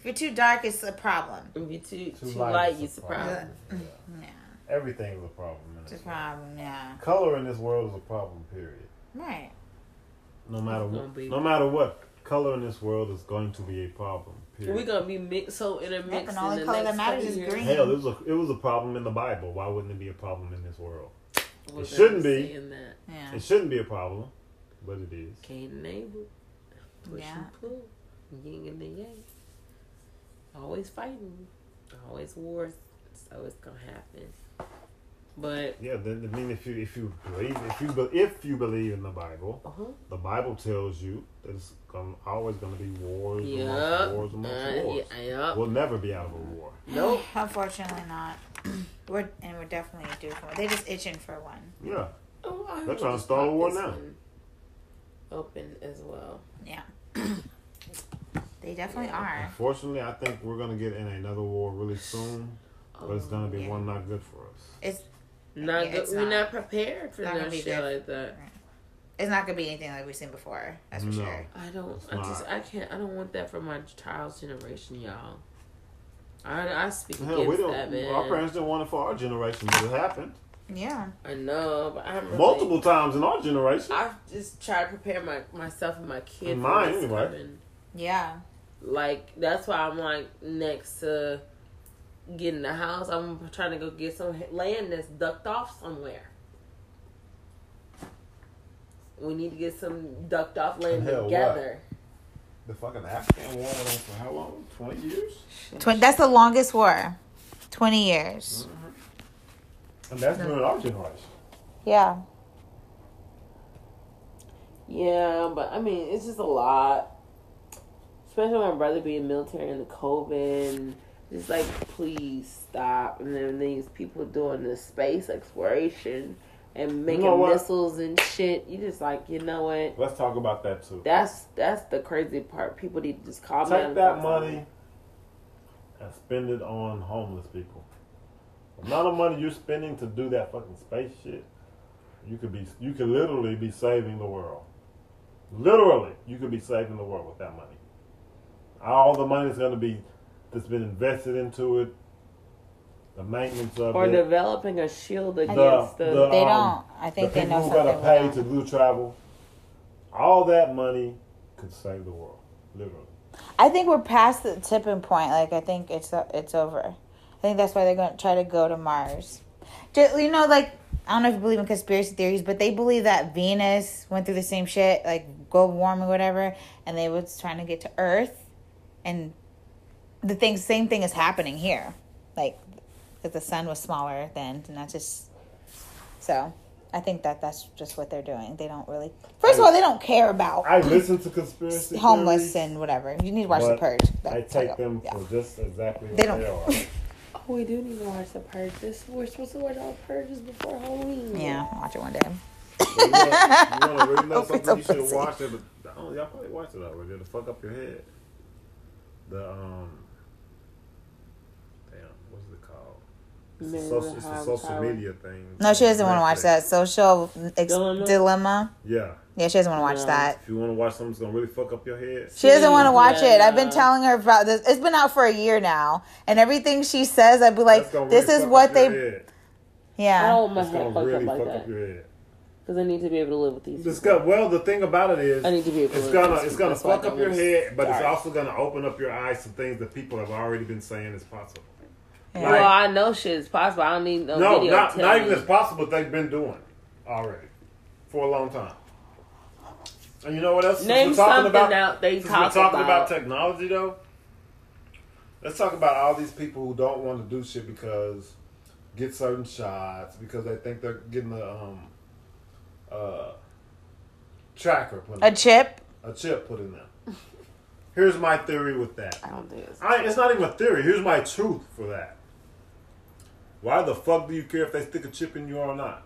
If you're too dark, it's a problem. If you too Too too, light light, is you a surprise. problem. [LAUGHS] Yeah, Everything is a problem. In it's a problem. Yeah, Color in this world is a problem. Period. right. No matter what. gonna. No matter what, color in this world is going to be a problem. Period. We're gonna be mixed so Yep, intermixed. and the only in the color next that matters couple is green. Hell, it was a it was a problem in the Bible. Why wouldn't it be a problem in this world? We're It shouldn't be. That. Yeah. It shouldn't be a problem, but it is. Cain and Abel. Push Yeah. and pull. Yin and the yang. Always fighting. Always wars. So it's gonna happen. But Yeah, then I mean, if you if you believe if you be, if you believe in the Bible, uh-huh. the Bible tells you that it's gonna, always going to be wars, amongst yeah, wars, amongst uh, wars. yeah, yep. We'll never be out of a war. Nope. [LAUGHS] Unfortunately, not. [CLEARS THROAT] we're and we're definitely due for one. They're just itching for one. Yeah, Oh, I They're trying to start a war now. one Open as well. [CLEARS THROAT] They definitely Yeah. are. unfortunately, I think we're going to get in another war really soon, but it's going to be oh, yeah. one not good for us. It's Not Yeah, good. it's We're not. not prepared for Not no gonna be shit good. like that. it's not gonna be anything like we've seen before. That's for No. sure. I don't. I just. I can't. I don't want that for my child's generation, y'all. I I speak Hell, we don't. that, man. Our parents didn't want it for our generation, but it happened Yeah. I know, but I'm really, multiple times in our generation. I just try to prepare my myself and my kids. And mine, what's anyway. coming. Yeah. Like that's why I'm like next to getting a house. I'm trying to go get some land that's ducked off somewhere. We need to get some ducked off land Hell, what? together. The fucking Afghan war went on for how long? Twenty years. Tw- that's the longest war. Twenty years. Mm-hmm. And that's during our generation. Yeah. Yeah, but I mean, it's just a lot. Especially my brother being military and the COVID. And just like, please stop. And then these people doing the space exploration and making know missiles and shit. You just like, you know what? Let's talk about that too. That's that's the crazy part. People need to just calm Take down. that money and spend it on homeless people. The amount of money you're spending to do that fucking space shit, you could be you could literally be saving the world. Literally, you could be saving the world with that money. All the money is going to be that's been invested into it. The maintenance of Or it. developing a shield against the. the, They um, don't. I think the they people know who gotta pay to that. do travel. All that money could save the world, literally. I think we're past the tipping point. Like I think it's it's over. I think that's why they're going to try to go to Mars. Just, you know, like I don't know if you believe in conspiracy theories, but they believe that Venus went through the same shit, like global warming, whatever, and they was trying to get to Earth, and the thing, same thing is happening here, like that the sun was smaller then, and that's just so. I think that that's just what they're doing. They don't really. First of all, they don't care about I listen to conspiracy [LAUGHS] homeless theories, and whatever. You need to watch The but Purge. I take how- them yeah. for just exactly what They they, don't- are. [LAUGHS] Oh, we do need to watch the purge. This we're supposed to watch all purges before Halloween. Yeah, watch it one day. You want to really know [LAUGHS] something you should pussy. watch it. Oh, y'all probably watch it already. It'll fuck up your head. The um, damn, what's it called? It's a social, it's a social media thing. No, she doesn't want to watch that social ex- Dilemma? dilemma. Yeah, Yeah, she doesn't want to watch No. that. if you want to watch something that's gonna really fuck up your head, She doesn't want to watch it. I've been telling her about this. It's been out for a year now, and everything she says, I'd be like, "This really is fuck what up they." your head. I Yeah, don't want my It's head gonna fucked really up like fuck that up your head. Because I need to be able to live with these. It's people. got, well, the thing about it is, I need to be able to it's live gonna with these it's gonna people. That's fuck up your don't head, but it's also gonna open up your eyes to things that people have already been saying is possible. Yeah. Well, I know shit is possible. I don't need no, No, video. not to not even me. as possible. They've been doing already for a long time. And you know what else? Since Name we're talking something about, out they talk we're talking about. about. technology, though. Let's talk about all these people who don't want to do shit because get certain shots because they think they're getting the um uh tracker put in a chip. a chip put in them. Here's my theory with that. I don't think it's. I, it's not even a theory. Here's my truth for that. Why the fuck do you care if they stick a chip in you or not?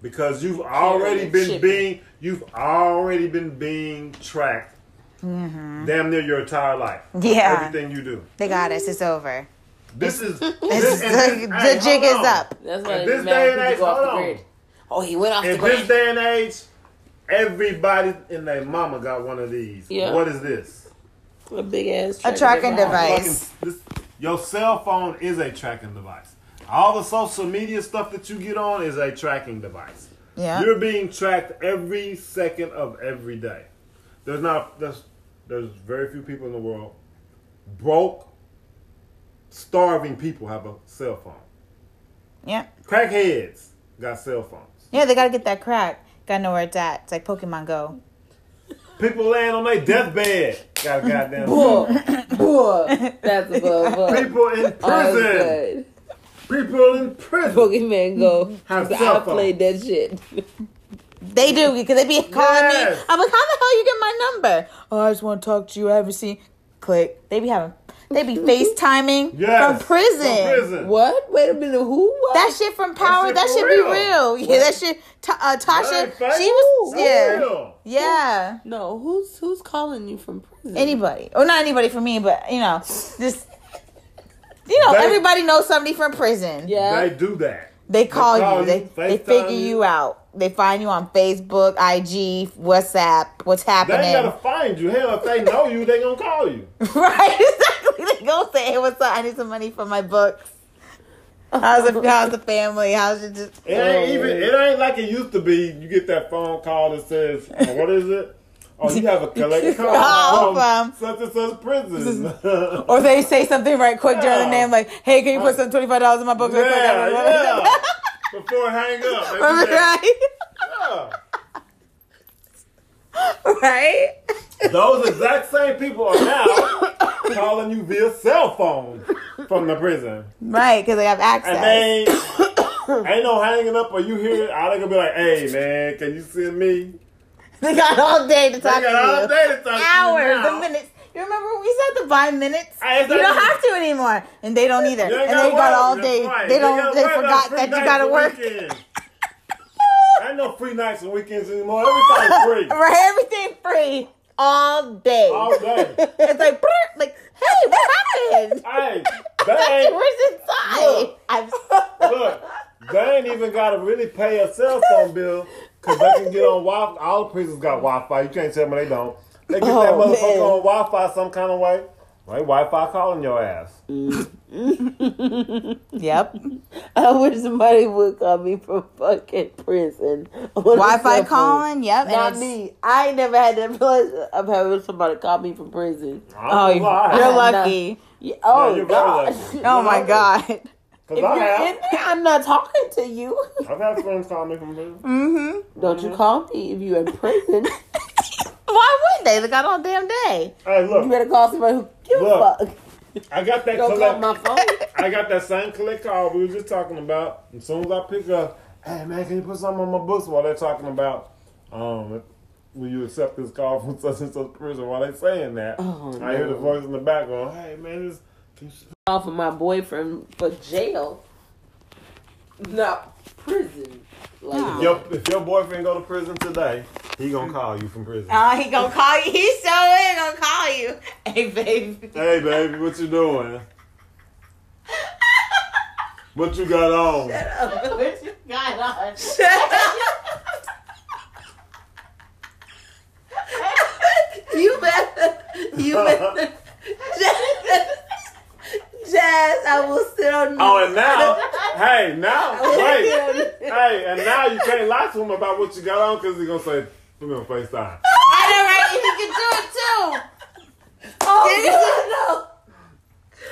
Because you've already been chip. being you've already been being tracked damn near your entire life. Mm-hmm. Yeah. Everything you do. They got us. It's over. This is [LAUGHS] this, the and this- hey, the jig is on. up. That's why it's this mad day and age, off hold the on. Grid. Oh, he went off the In this grid. day and age, everybody and their mama got one of these. Yeah. What is this? A big ass A tracking device. Fucking- this- your cell phone is a tracking device. All the social media stuff that you get on is a tracking device. Yeah. You're being tracked every second of every day. There's not there's there's very few people in the world broke, starving people have a cell phone. Yeah. Crackheads got cell phones. Yeah, they gotta get that crack. Gotta know where it's at. It's like Pokemon Go. People laying on their deathbed got a goddamn Boy, phone. boy, that's above us. People in prison. People in prison. Pokemon Go. Have I played that shit. They do because they be calling Yes. me. I'm like, how the hell you get my number? Oh, I just want to talk to you. I haven't seen. Click. They be having. They be FaceTiming Yes, from prison. From prison. What? Wait a minute. Who? What? That shit from Power. shit That for shit real. be real. Yeah, that shit. Ta- uh, Tasha, ain't fake. she was. For Yeah, real. yeah. No, who's who's calling you from prison? Anybody, or not anybody for me, but you know, just you know, They- everybody knows somebody from prison. Yeah. They do that. They call, call you. They you, they FaceTime figure you. you out. They find you on Facebook, IG, WhatsApp. What's They happening? ain't gotta find you. Hell, if they know you, they gonna call you. [LAUGHS] Right, [LAUGHS] exactly. They gonna say, "Hey, what's up? I need some money for my books. How's the how's the family? How's it just?" It ain't even. It ain't like it used to be. You get that phone call that says, "What is it?" Oh, you have a [LAUGHS] collect call Call from from- um, such and such prison. Or they say something right quick during the name, like, "Hey, can you put uh, some twenty five dollars in my book?" real quick?" yeah, yeah. [LAUGHS] Before I hang up, right, Yeah. [LAUGHS] right. Those exact same people are now calling you via cell phone from the prison. Right, because they have access. And they [COUGHS] ain't, no hanging up or you hear it. All they gonna be like, hey man, can you send me? [LAUGHS] They got all day to talk. They got to all you. day to talk Hours, the minutes. You remember when we said to buy minutes? Hey, You don't have to anymore, and they don't either. Ain't And gotta they got all day. right. They don't. gotta They forgot that you gotta work. [LAUGHS] Ain't no free nights and weekends anymore. Everything's free. [LAUGHS] Right, everything free all day. All day. It's like, like, hey, what happened? Hey, they ain't, Where's inside? Look. Look, they ain't even got to really pay a cell phone bill Because they can get on Wi-Fi. All the prisons got Wi Fi. You can't tell me they don't. They get that Oh, motherfucker man. on Wi Fi some kind of way. Right? Wi Fi calling your ass. Mm. [LAUGHS] Yep. I wish somebody would call me from fucking prison. [LAUGHS] Wi-Fi calling. Yep. Not it's- me. I ain't never had that pleasure of having somebody call me from prison. I Oh, don't you're lucky. Oh, yeah, oh, you're God. lucky. Oh my god. Because If I you're have. in there, I'm not talking to you. I've had friends call me from prison. Mm-hmm. Don't you call me if you're in prison. [LAUGHS] Why would they? They got all damn day. Hey, look. You better call somebody who give a fuck. I got that Don't call collect. my phone. [LAUGHS] I got that same collect call we were just talking about. As soon as I pick up, hey man, can you put something on my books while they're talking about um will you accept this call from such and such person while they saying that? Oh, I hear the voice in the background, hey man, this can you Call for my boyfriend for jail, not prison. Like, Huh. if your, if your boyfriend go to prison today, he gonna mm. call you from prison. Oh, he gonna call you. [LAUGHS] He so ain't gonna call you. Hey, baby. Hey baby, what you doing? What you got on? [LAUGHS] what you got on? Shut [LAUGHS] up. you better, you better, Jazz, Jazz, I will sit on you. Oh, and now, hey, now, wait. sit on you. Hey, and now you can't lie to him about what you got on because he's gonna say, "Put me on Facetime." I know, right? You can do it too. Oh,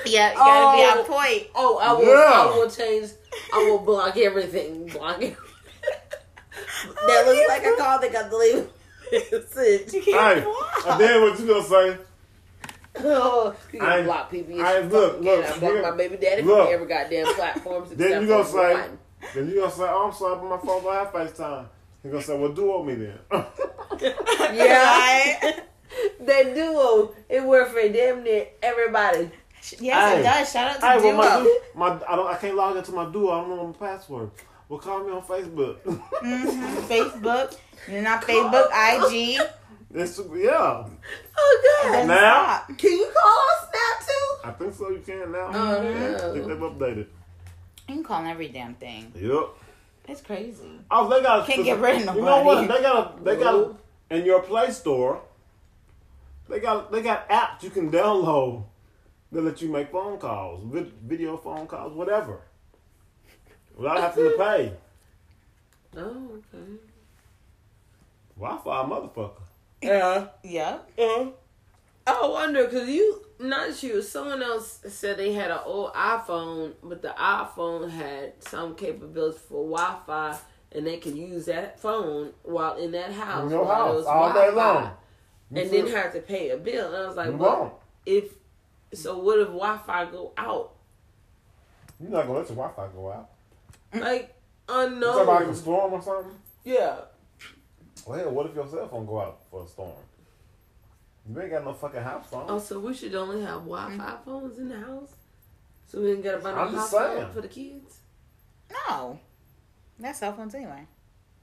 Yeah, you gotta be Oh. on point. Oh, I will. Yeah. I will change. I will block everything. Block everything. that looks oh, like a call that got deleted. message. You can't and block. then what you gonna say? Oh, [LAUGHS] you I- can block people. I- should look, fucking look, get. I block look, my baby daddy look. from every goddamn platforms. Then you gonna say- one. Then you gonna say, "Oh, I'm sorry, but my phone don't have Facetime." He gonna say, "Well, duo me then." [LAUGHS] Yeah. [LAUGHS] that duo, it worked for damn near everybody. Yes, Hey. it does. Shout out to hey, well, my, Duo. du- my I don't I can't log into my duo. I don't know my password. Well, call me on Facebook. Mhm. Facebook. You're not Facebook, IG. It's, yeah, Oh God! Doesn't Now? stop. Can you call us Snap too? I think so. You can now. Oh, I think they've updated. You can call every damn thing. Yep. It's crazy. Oh, they got. Can't get rid of You know what? They got. A, they got a, in your Play Store. They got. They got apps you can download that let you make phone calls, video phone calls, whatever, without having to pay. Oh, okay. Wi-Fi, motherfucker. Yeah. Yep. Uh, I wonder because you, not you, someone else said they had an old iPhone, but the iPhone had some capabilities for Wi Fi and they could use that phone while in that house. In your house, all day Wi-Fi, long. You And feel- didn't have to pay a bill. And I was like, You well, won't. if, so what if Wi Fi go out? You're not gonna let your Wi-Fi go out. Like, unknown. talking about like a storm or something? Yeah. Well, hell, what if your cell phone go out for a storm? You ain't got no fucking house phone. Oh, so we should only have Wi Fi mm-hmm. phones in the house? So we can get a bunch I'm of just house phone for the kids? No. That's cell phones anyway.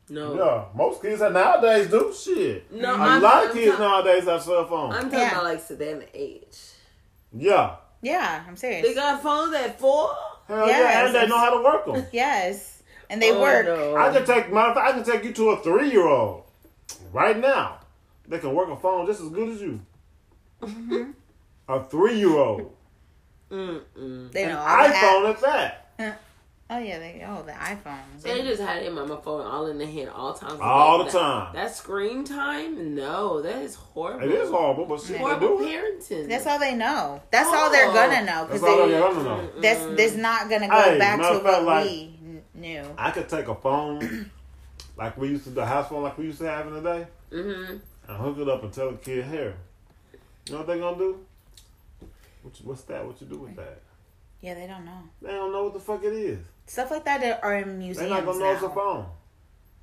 No. Yeah, most kids that nowadays do shit. No, A I'm, lot of I'm kids ta- nowadays have cell phones. I'm talking Yeah. about like Savannah age. yeah. Yeah, I'm serious. They got phones at four. Hell Yes, yeah, and they know how to work them. [LAUGHS] yes. And they Oh, work. no. I can take matter of fact, I can take you to a three year old right now. They can work a phone just as good as you. Mm-hmm. A three year old. An know all the apps. iPhone at that. [LAUGHS] Oh yeah, they oh the iPhone. They just had it in my, my phone all in the hand all times. of All the That- time. That screen time? No, that is horrible. It is horrible, but shit, they Horrible do parenting. That's all they know. That's all they're Oh. gonna know because That's all they. they're gonna know. That's that's not gonna go Hey, back to of fact, what like- we knew. I could take a phone like we used to, the house phone like we used to have in the day, Mm-hmm. and hook it up and tell the kid, here. You know what they gonna do? What you, what's that? What you do with that? Yeah, they don't know They don't know what the fuck it is. stuff like that are in museums. They're not gonna know it's a phone.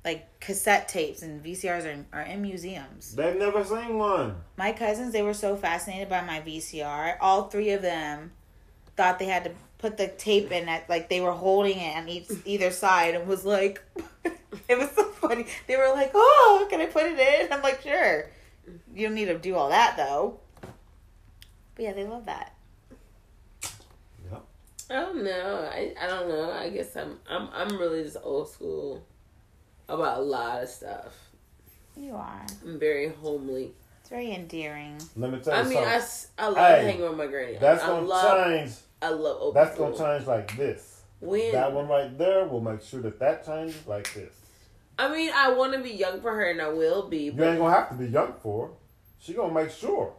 Like cassette tapes and VCRs are are in museums. They've never seen one. My cousins, they were so fascinated by my VCR. All three of them thought they had to put the tape in it, like they were holding it on each either side, and was like, [LAUGHS] it was so funny. They were like, "Oh, can I put it in?" I'm like, "Sure." You don't need to do all that though. But yeah, they love that. Yep. I don't know. I, I don't know. I guess I'm I'm I'm really just old school. about a lot of stuff. You are. I'm very homely. It's very endearing. Let me tell you I you mean, I, I love Hey, hanging with my granny. that's I gonna love, change. I love open That's gonna change like this. When That one right there will make sure that that changes like this. I mean, I want to be young for her, and I will be. You ain't gonna have to be young for her. She gonna make sure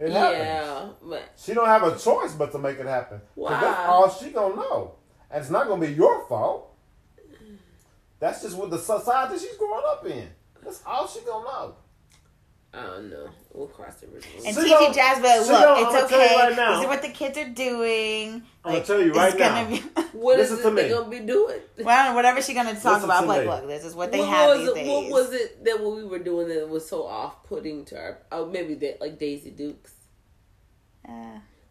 it happens. yeah, but She don't have a choice but to make it happen. 'Cause that's all she gonna know, and it's not gonna be your fault. That's just what the society she's growing up in. That's all she gonna know. I don't know. We'll cross the bridge. And She TT don't- Jazz, but she look, don't- I'ma it's okay. right now. This is what the kids are doing. I'ma tell you right now. Be, [LAUGHS] What is Listen it they me. gonna be doing? well, whatever she's gonna talk Listen about, to like, look, this is what they what have was these it, days. What was it that what we were doing that was so off putting to our? Oh, maybe that like Daisy Dukes. Uh,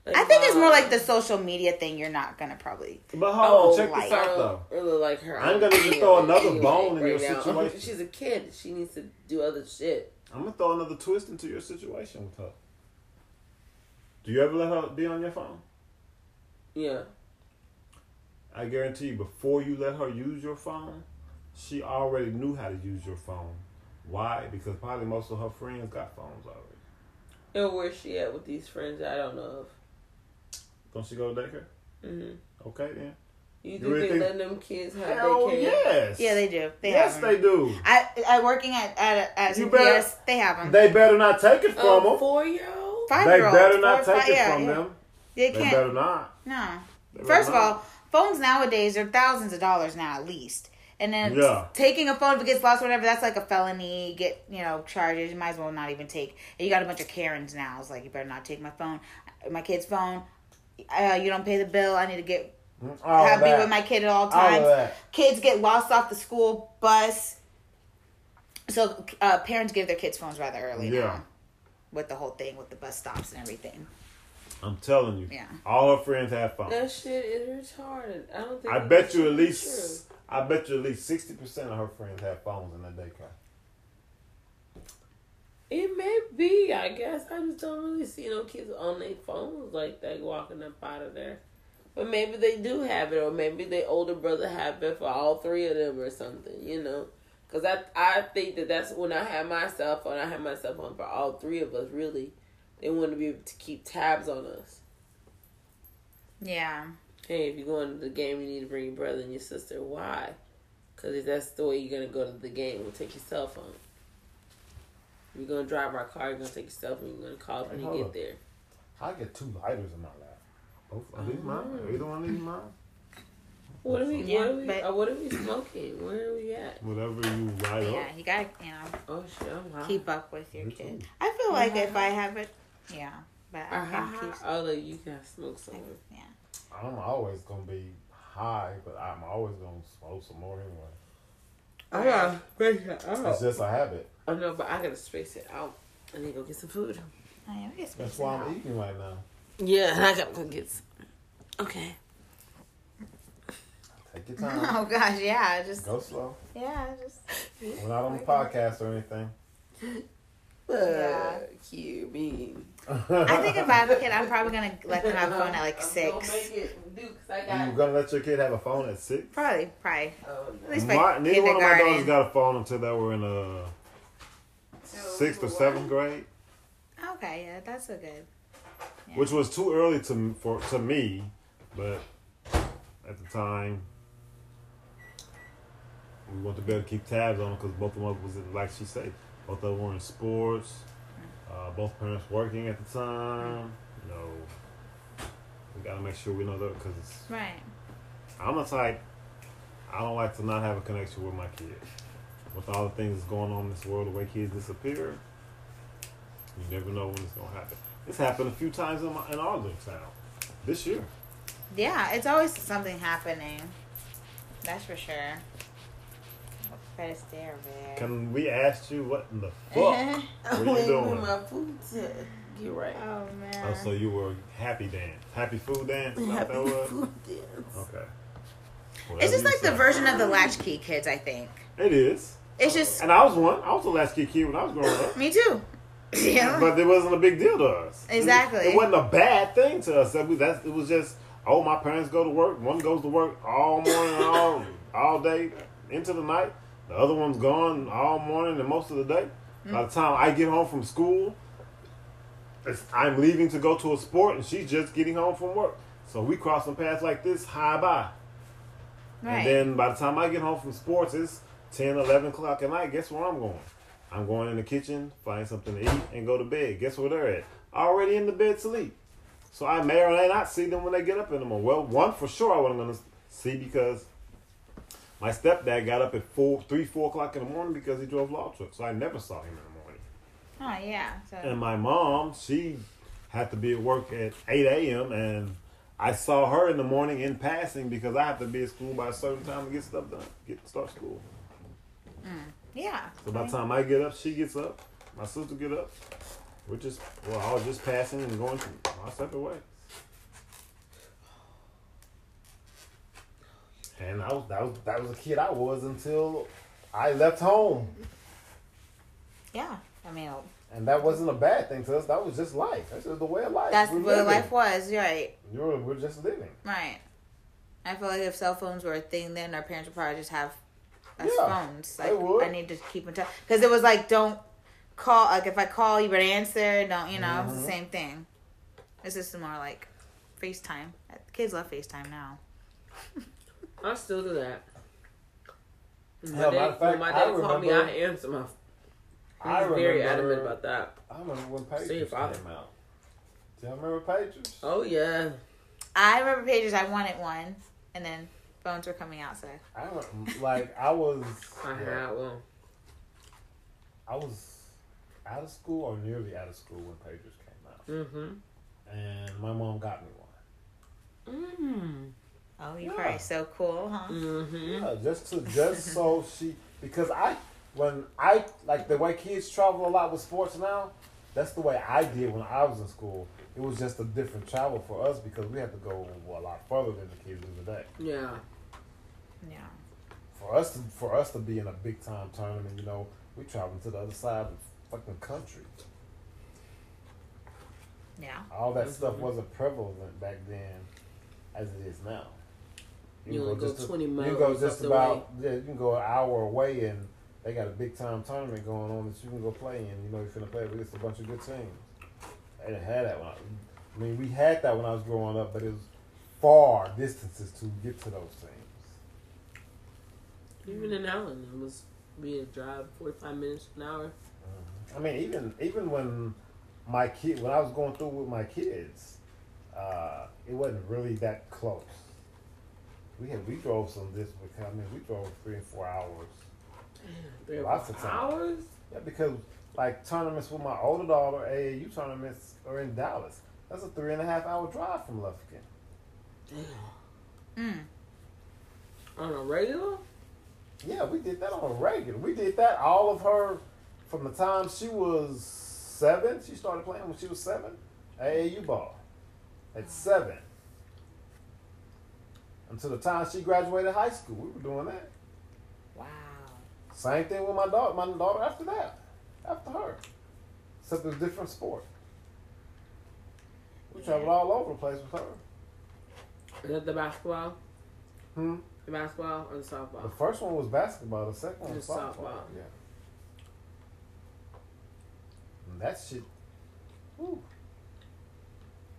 Like, I think it's more um, like the social media thing. You're not gonna probably. But hold Oh, on, check like- this out though. Or like her. I'm gonna even throw another bone in your now. [LAUGHS] situation. She's a kid. She needs to do other shit. I'm gonna throw another twist into your situation with her. Do you ever let her be on your phone? Yeah. I guarantee you, before you let her use your phone, she already knew how to use your phone. Why? Because probably most of her friends got phones already. And where's she at with these friends I don't know of? Don't she go to daycare? hmm Okay then. You You think really they think- letting them kids have Hell their kids? yes. Yeah, they do. They yes, have they do. I, I working at at at You CPS. They have them. They better not take it from Um, them. four year old. Five They year olds, better not take five- it yeah, from yeah. them. They They can't. better not. No. They better First of not. all, phones nowadays are thousands of dollars now at least. And then Yeah. taking a phone if it gets lost, or whatever, that's like a felony. Get you know charges. You might as well not even take. And you got a bunch of Karens now. It's like you better not take my phone, my kid's phone. Uh, you don't pay the bill. I need to get all have of be with my kid at all all times. that. Kids get lost off the school bus. So uh, parents give their kids phones rather early Yeah. now. With the whole thing with the bus stops and everything. I'm telling you. Yeah. All her friends have phones. That shit is retarded. I don't think. I that bet you at shit is least I bet you at least sixty percent of her friends have phones in their daycare. It may be. I guess I just don't really see no kids on their phones like that walking up out of there. But maybe they do have it, or maybe their older brother have it for all three of them, or something. You know, because I I think that that's when I had my cell phone. I had my cell phone for all three of us. Really, they want to be able to keep tabs on us. Yeah. Hey, if you're going to the game, you need to bring your brother and your sister. Why? Because if that's the way you're going to go to the game, we'll take your cell phone. If you're going to drive our car, you're going to take your cell phone. You're going to call us when you get up. there. I get two lighters in my lap. Both are these mine? Oh. Either one of these mine? What are we? Yeah, what are we? but- uh, what are we smoking? Where are we at? Whatever you light Yeah, up. Yeah, you gotta, you know, Oh shit! I'm high. keep up with your Me kid. too. I feel like Yeah. if I have it, yeah, but I Uh, can high, keep. high. Oh, look, you can smoke some. Yeah. I'm always gonna be high, but I'm always gonna smoke some more anyway. I gotta space it It's just a habit. Oh know, but I gotta space it out. I need to go get some food. Oh, yeah, we can space That's why. I'm eating right now. Yeah, I gotta go get some. Okay. Take your time. [LAUGHS] Oh gosh, yeah, just Go slow. yeah, just We're not on the podcast or anything. Yeah. Cute, mean. I think if I have a kid, I'm probably gonna let them have a phone at like six. gonna make it do 'cause I you got. gonna let your kid have a phone at six? Probably, probably. Oh, At least by My, neither one of my daughters got a phone until they were in uh sixth or seventh grade, Okay, yeah, that's a good. Yeah. which was too early to for to me, but at the time we wanted to be able to keep tabs on them because both of them was in, like she said, both of them were in sports. Uh, both parents working at the time. You know, we gotta make sure we know that because Right. I'm the type. I don't like to not have a connection with my kids. With all the things that's going on in this world, the way kids disappear, you never know when it's gonna happen. This happened a few times in, my, in our little town this year. Yeah, it's always something happening. That's for sure. Better stay over there. Can we ask you what in the [LAUGHS] fuck? What you I'm waiting doing? my food to get right. Oh man. Oh, so you were happy dance, happy food dance? Is that what Happy food dance. Okay. it's just you like the version of the latchkey kids, I think. It is, It's just and I was one. I was a latchkey kid when I was growing up. me too. [LAUGHS] yeah. But it wasn't a big deal to us. Exactly. It, wasn't a bad thing to us. That we, that's, it was just, oh, my parents go to work. One goes to work all morning, [LAUGHS] all all day, into the night. The other one's gone all morning and most of the day. By the mm. time I get home from school, it's, I'm leaving to go to a sport, and she's just getting home from work. So we cross some paths like this, high bye. Right. And then by the time I get home from sports, it's 10, 11 o'clock at night. Guess where I'm going? I'm going in the kitchen, find something to eat, and go to bed. Guess where they're at? Already in the bed sleep. So I may or may not see them when they get up in the morning. Well, one for sure I wasn't going to see because my stepdad got up at four, three, four o'clock in the morning because he drove law trucks. So I never saw him in the morning. oh yeah. So And my mom, she had to be at work at 8 a.m. and I saw her in the morning in passing because I have to be at school by a certain time to get stuff done, get start school. Mm. Yeah. So by the time I get up, she gets up, my sister get up. We're just well, I was just passing and going to our separate ways. And I was that was that was a kid I was until I left home. Yeah. I mean, oh. And that wasn't a bad thing to us. That was just life. That's just the way of life. that's We're what living. life was. Right. You're, we're just living. Right. I feel like if cell phones were a thing, then our parents would probably just have us Yeah, phones. they Like would. I need to keep in touch because it was like don't call. Like if I call, you better answer. Don't you know? It's Mhm. the same thing. This is more like FaceTime. Kids love FaceTime now. [LAUGHS] I still do that. When Hell, my matter dad, of fact, when my I dad called me, I remember- answer my. I He's very adamant about that. I remember when See Pages if I- came out. Do y'all remember Pages? Oh yeah, I remember pages. I wanted one, and then phones were coming out. So I remember, like I was. [LAUGHS] I had one. I was out of school or nearly out of school when Pages came out, Mm-hmm. and my mom got me one. Mm. oh, you Yeah. probably so cool, huh? Mm-hmm. Yeah, just to [LAUGHS] just so she because I when I like the way kids travel a lot with sports now, that's the way I did when I was in school. It was just a different travel for us because we had to go a lot further than the kids do today. Yeah. Yeah. For us to for us to be in a big time tournament, you know, we traveled to the other side of the fucking country. Yeah. All that stuff Mhm. wasn't prevalent back then as it is now. You can only go just a- 20 You miles can go just about yeah, you can go an hour away and they got a big time tournament going on that you can go play in. You know you're finna play against a bunch of good teams. They didn't have that when I, I mean we had that when I was growing up, but it was far distances to get to those things. Even in Allen, it was be a drive forty five minutes an hour. I mean, even even when my kid, when I was going through with my kids, uh, it wasn't really that close. We had we drove some this. I mean, we drove three and four hours. Three or Lots of time. hours. Yeah, because like tournaments with my older daughter, AAU tournaments are in Dallas. That's a three and a half hour drive from Lufkin. Damn. Mm. On a regular. Yeah, we did that on a regular. We did that all of her from the time she was seven. She started playing when she was seven. AAU ball at seven. Until the time she graduated high school, we were doing that. Wow. Same thing with my daughter. My daughter after that, after her, except it was a different sport. We traveled all over the place with her. Is that the basketball? Hmm. The basketball or the softball? The first one was basketball. The second one was softball. softball. Yeah. And that shit, whew,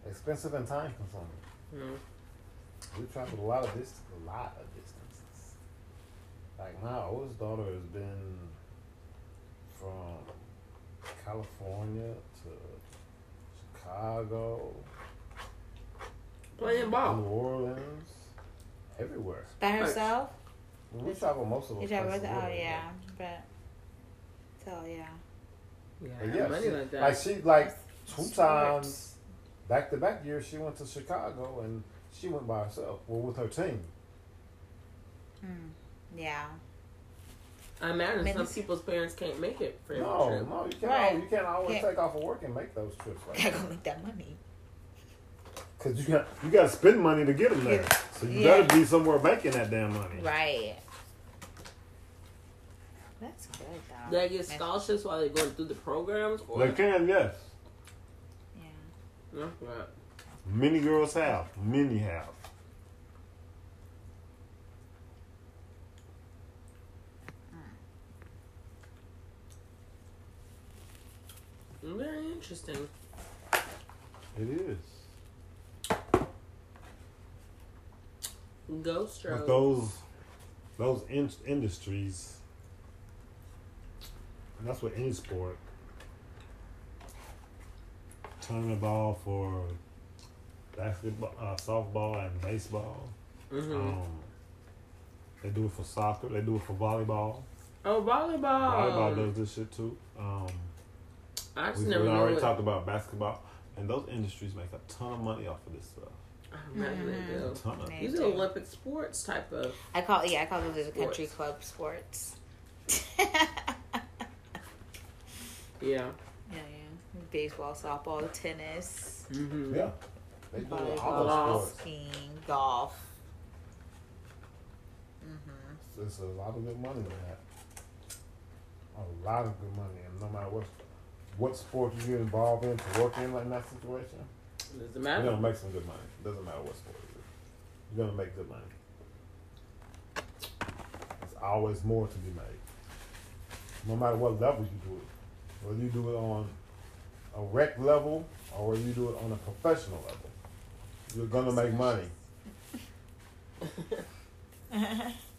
expensive and time consuming. Mm. We traveled a lot of distance, a lot of distances. Like my oldest daughter has been from California to Chicago, Playing ball. New Orleans, everywhere. By herself? We travel most of You those travel Oh with her, yeah, but so yeah. Yeah, But yeah, money she, like that. like she like two Sports. times back to back years she went to Chicago and she went by herself, well with her team. Mm. Yeah. I imagine Maybe- some people's parents can't make it for every No, trip. no, you can't. Right. You can't always Can't- take off of work and make those trips like [LAUGHS] Gotta that. go make that money. Cause you got you got to spend money to get them there. Yeah. So you Yeah. better be somewhere making that damn money. Right. That's good though. They get scholarships while they're going through the programs, or They can, yes. Yeah. no, right. Many girls have. Many have. Very interesting. It is. Go But those those in- industries, and that's what any sport. Tournament ball for basketball, uh, softball, and baseball. hmm Um, they do it for soccer. They do it for volleyball. oh, volleyball. Volleyball does this shit too. Um, I just we, never we knew already it. talked about basketball, and those industries make a ton of money off of this stuff. I imagine they A do. ton of. Yeah. These are too. Olympic sports type of. I call yeah, I call those the country club sports. [LAUGHS] Yeah. Yeah, yeah. Baseball, softball, tennis, Mm-hmm. Yeah, they do all those sports. skiing, golf. hmm There's a lot of good money in that. A lot of good money, and no matter what what sport you get involved in to work in like in that situation, Doesn't you're gonna make some good money. It Doesn't matter what sport it is, you're gonna make good money. There's always more to be made. No matter what level you do it, whether you do it on a rec level or whether you do it on a professional level, you're gonna make money. [LAUGHS] [LAUGHS]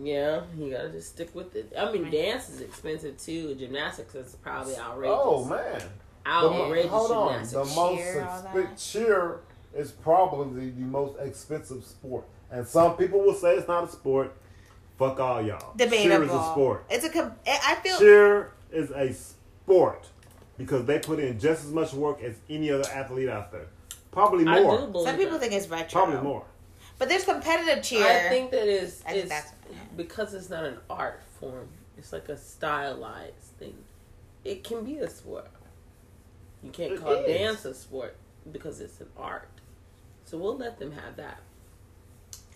Yeah, you gotta just stick with it. I mean, dance is expensive too. Gymnastics is probably oh, outrageous. Oh man. The outrageous hold on. gymnastics. The most Cheer, all expen- that. cheer is probably the most expensive sport, and some people will say it's not a sport. Fuck all y'all. Debatable. Cheer is a sport. It's a. Com- I feel. Cheer is a sport because they put in just as much work as any other athlete out there. Probably I do more. Some people that. think it's retro. Probably more. But there's competitive cheer. I think that is I think it's that's- because it's not an art form. It's like a stylized thing. It can be a sport. You can't It call is. dance a sport because it's an art. So we'll let them have that.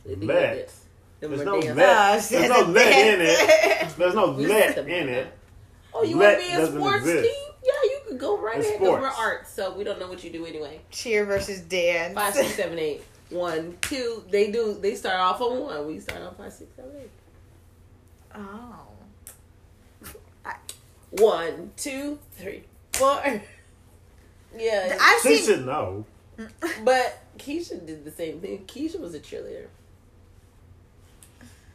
They think Let. of this. Them There's no let. There's no let in it. [LAUGHS] There's no let let in it. Oh, you Let want to be a doesn't sports exist. team? Yeah, you could go right It's ahead. 'cause We're sports. art, so we don't know what you do anyway. cheer versus dance. Five, six, [LAUGHS] seven, eight. One, two. They do. They start off on one. We start on five, six, seven, eight. Oh. One, two, three, four. [LAUGHS] Yeah, I've She seen. should know. Mm. but Keisha did the same thing. Keisha was a cheerleader.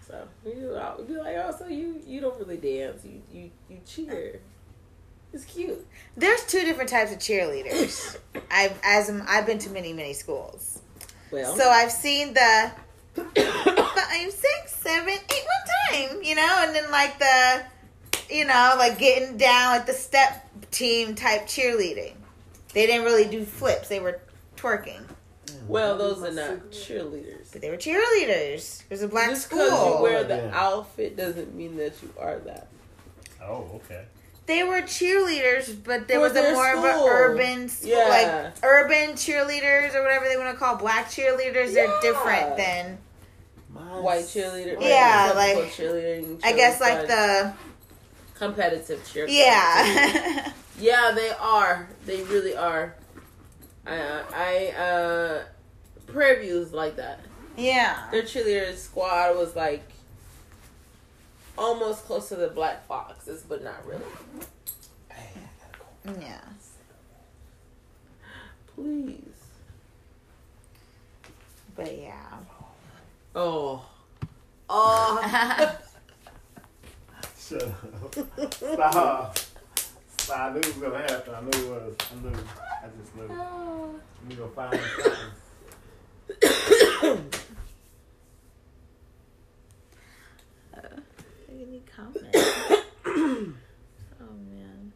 So we do all- we'd be like, oh, so you you don't really dance, you you you cheer. It's cute. There's two different types of cheerleaders. [COUGHS] I've as I've been to many many schools, Well, so I've seen the [COUGHS] five, six, seven, eight one time, you know, and then like the, you know, like getting down at the step team type cheerleading. They didn't really do flips; they were twerking, well, those are not cheerleaders. but they were cheerleaders. It was a black Just because school. you wear the Yeah. outfit doesn't mean that you are that. Oh, okay. they were cheerleaders, but there For was a their more of an urban, school, Yeah. like urban cheerleaders or whatever they want to call black cheerleaders. They're different than White cheerleader, Yeah, like- cheerleading. I guess like the competitive cheer. yeah. [LAUGHS] Yeah, they are. They really are. I, I, uh, Prairie View like that. yeah. Their cheerleader squad was like almost close to the Black Foxes, but not really. Yeah. Please. But yeah. Oh. Oh. Shut up. Stop. Stop. I knew it was gonna happen. I knew it was. I knew. I just knew. Let me go find something. Any comments? oh man.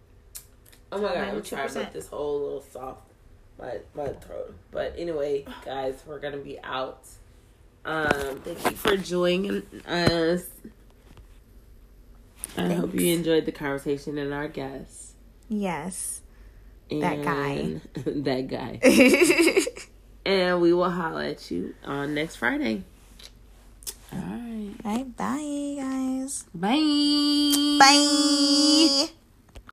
Oh my god, I'm 92%. sorry about this whole little soft my my throat. But anyway, guys, we're gonna be out. Um, thank you for joining us. I hope you enjoyed the conversation and our guests. Yes. That guy. [LAUGHS] That guy. [LAUGHS] And we will holler at you on next Friday. All right. Bye bye guys. Bye. Bye.